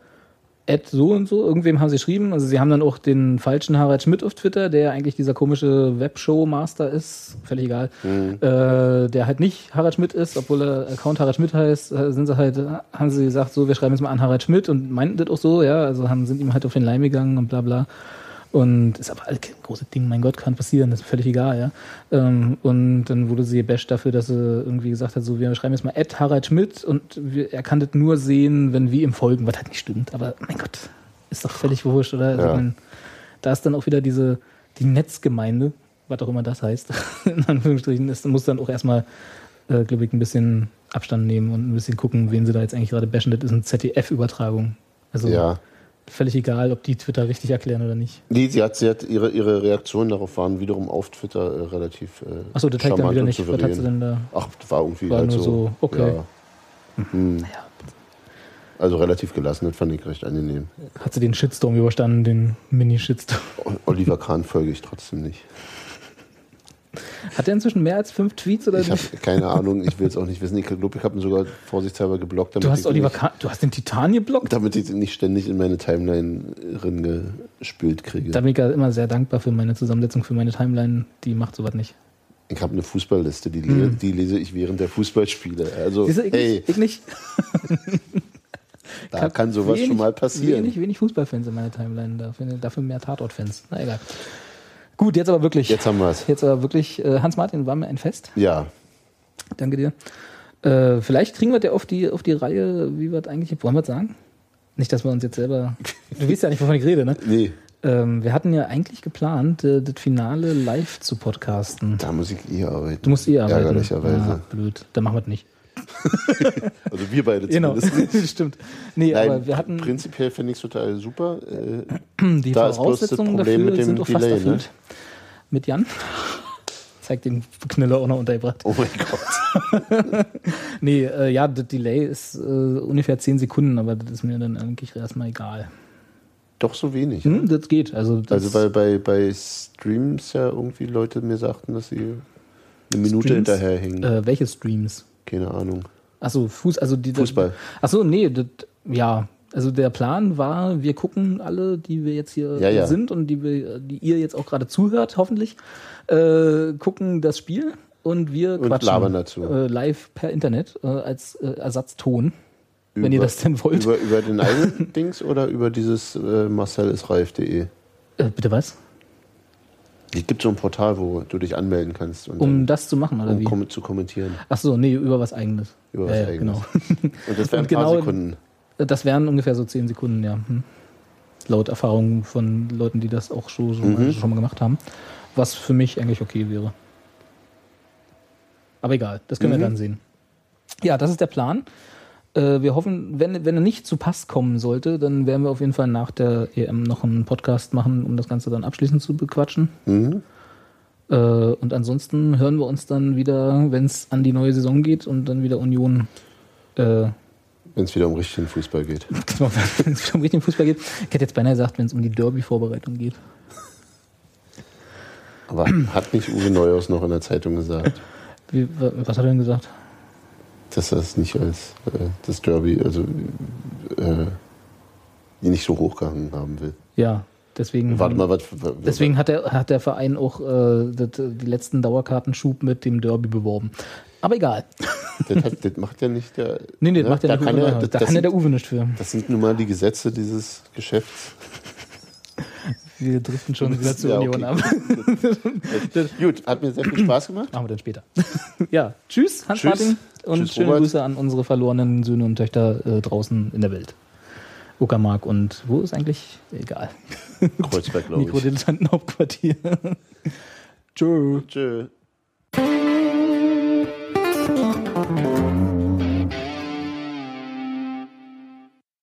Ad so und so. Irgendwem haben sie geschrieben. Also sie haben dann auch den falschen Harald Schmidt auf Twitter, der eigentlich dieser komische Webshow-Master ist, völlig egal, Mhm. äh, der halt nicht Harald Schmidt ist, obwohl er Account Harald Schmidt heißt, äh, sind sie halt, haben sie gesagt, so, wir schreiben jetzt mal an Harald Schmidt und meinten das auch so, ja, also haben, sind ihm halt auf den Leim gegangen und bla bla. Und ist aber ein großes Ding, mein Gott, kann passieren, das ist völlig egal, ja. Ähm, und dann wurde sie gebasht dafür, dass sie irgendwie gesagt hat, so, wir schreiben jetzt mal Ed Harald Schmidt und wir, er kann das nur sehen, wenn wir ihm folgen, was halt nicht stimmt. Aber mein Gott, ist doch völlig wurscht, oder? Also, Ja. mein, da ist dann auch wieder diese, die Netzgemeinde, was auch immer das heißt, in Anführungsstrichen, ist, muss dann auch erstmal, äh, glaube ich, ein bisschen Abstand nehmen und ein bisschen gucken, wen sie da jetzt eigentlich gerade bashen. Das ist eine ZDF-Übertragung. Also Ja. Völlig egal, ob die Twitter richtig erklären oder nicht. Nee, sie hat, sie hat ihre, ihre Reaktionen darauf waren wiederum auf Twitter äh, relativ. Äh, Achso, das zeigt dann wieder nicht. Was hat sie denn da? Ach, das war irgendwie War halt nur so. so, okay. Ja. Hm. Ja. Also relativ gelassen, das fand ich recht angenehm. Hat sie den Shitstorm überstanden, den Mini-Shitstorm? Oliver Kahn folge ich trotzdem nicht. Hat er inzwischen mehr als fünf Tweets oder Ich habe keine Ahnung, ich will es auch nicht wissen. Ich glaube, ich habe ihn sogar vorsichtshalber geblockt, damit, Du hast Oliver nicht, du hast den Titan geblockt? damit ich ihn nicht ständig in meine Timeline reingespült kriege. Da bin ich ja immer sehr dankbar für meine Zusammensetzung, für meine Timeline. Die macht sowas nicht. Ich habe eine Fußballliste, die, le die lese ich während der Fußballspiele. Also, Siehst du, ich, hey, nicht, ich nicht. da kann sowas wenig, schon mal passieren. Wenig, wenig Fußballfans in meiner Timeline, dafür, dafür mehr Tatortfans. Na egal. Gut, jetzt aber wirklich. Jetzt haben wir es. Jetzt aber wirklich, äh, Hans-Martin, war mir ein Fest. Ja, Danke dir. Äh, vielleicht kriegen wir der auf die, auf die Reihe, wie wir das eigentlich, wollen wir das sagen? Nicht, dass wir uns jetzt selber. Du weißt ja nicht, wovon ich rede, ne? nee, Ähm, wir hatten ja eigentlich geplant, äh, das Finale live zu podcasten. da muss ich eh arbeiten. Du musst eh arbeiten. Ärgerlicherweise. Ah, blöd. Dann machen wir das nicht. Also wir beide Genau, zumindest. stimmt. Nee, Nein, aber wir hatten prinzipiell finde ich es total super. Äh, die da Voraussetzungen dafür mit dem sind auch fast Delay, ne? erfüllt. Mit Jan. Zeigt den Knüller auch noch untergebracht. oh mein Gott. Nee, äh, ja, das Delay ist äh, ungefähr 10 Sekunden, aber das ist mir dann eigentlich erstmal egal. Doch so wenig. Hm, das geht. Also, das Also weil bei, bei Streams ja irgendwie Leute mir sagten, dass sie eine Minute Streams? hinterherhängen. äh, welche Streams? Keine Ahnung. Achso, Fuß, also die, Fußball. Achso, nee, das, ja. Also der Plan war, wir gucken alle, die wir jetzt hier Ja, ja. sind und die, wir, die ihr jetzt auch gerade zuhört, hoffentlich, äh, gucken das Spiel und wir Und quatschen dazu. Äh, live per Internet äh, als äh, Ersatzton, wenn ihr Über- das denn wollt. Über, über den eigenen Dings oder über dieses äh, marcelisreif.de? äh, bitte was? Es gibt so ein Portal, wo du dich anmelden kannst, Um das zu machen, oder um wie? kom zu kommentieren. Achso, nee, über was eigenes. Über was ja, Eigenes. Genau. Und das wären ein paar genau- Sekunden. Das wären ungefähr so 10 Sekunden, ja. Hm. Laut Erfahrung von Leuten, die das auch schon, schon, Mhm. mal, schon mal gemacht haben. Was für mich eigentlich okay wäre. Aber egal, das können Mhm. wir dann sehen. Ja, das ist der Plan. Äh, wir hoffen, wenn, wenn er nicht zu Pass kommen sollte, dann werden wir auf jeden Fall nach der EM noch einen Podcast machen, um das Ganze dann abschließend zu bequatschen. Mhm. Äh, und ansonsten hören wir uns dann wieder, wenn es an die neue Saison geht und dann wieder Union äh, Wenn es wieder um richtigen Fußball geht. Genau, wenn es um richtigen Fußball geht. Ich hätte jetzt beinahe gesagt, wenn es um die Derby-Vorbereitung geht. Aber hat nicht Uwe Neuhaus noch in der Zeitung gesagt, Wie, wa- was hat er denn gesagt? Dass er es nicht als äh, das Derby, also äh, nicht so hochgehangen haben will? Ja, deswegen. Warte mal, was. was Deswegen hat der, hat der Verein auch äh, das, die letzten Dauerkartenschub mit dem Derby beworben. Aber egal. das, hat, das macht ja nicht der. Nee, nee, das ne? macht ja da nicht kann Uwe er, das, Da das, kann ja der Uwe nicht für. das sind nun mal die Gesetze dieses Geschäfts. Wir driften schon wieder zur Ja, Union okay. ab. Gut, hat mir sehr viel Spaß gemacht. Machen wir dann später. ja, tschüss, Hans Tschüss. Martin. Und Tschüss, schöne Robert. Grüße an unsere verlorenen Söhne und Töchter äh, draußen in der Welt. Uckermark und wo ist eigentlich? Egal. Kreuzberg, glaube ich. Mikrodilettantenhauptquartier. Tschö. Tschö.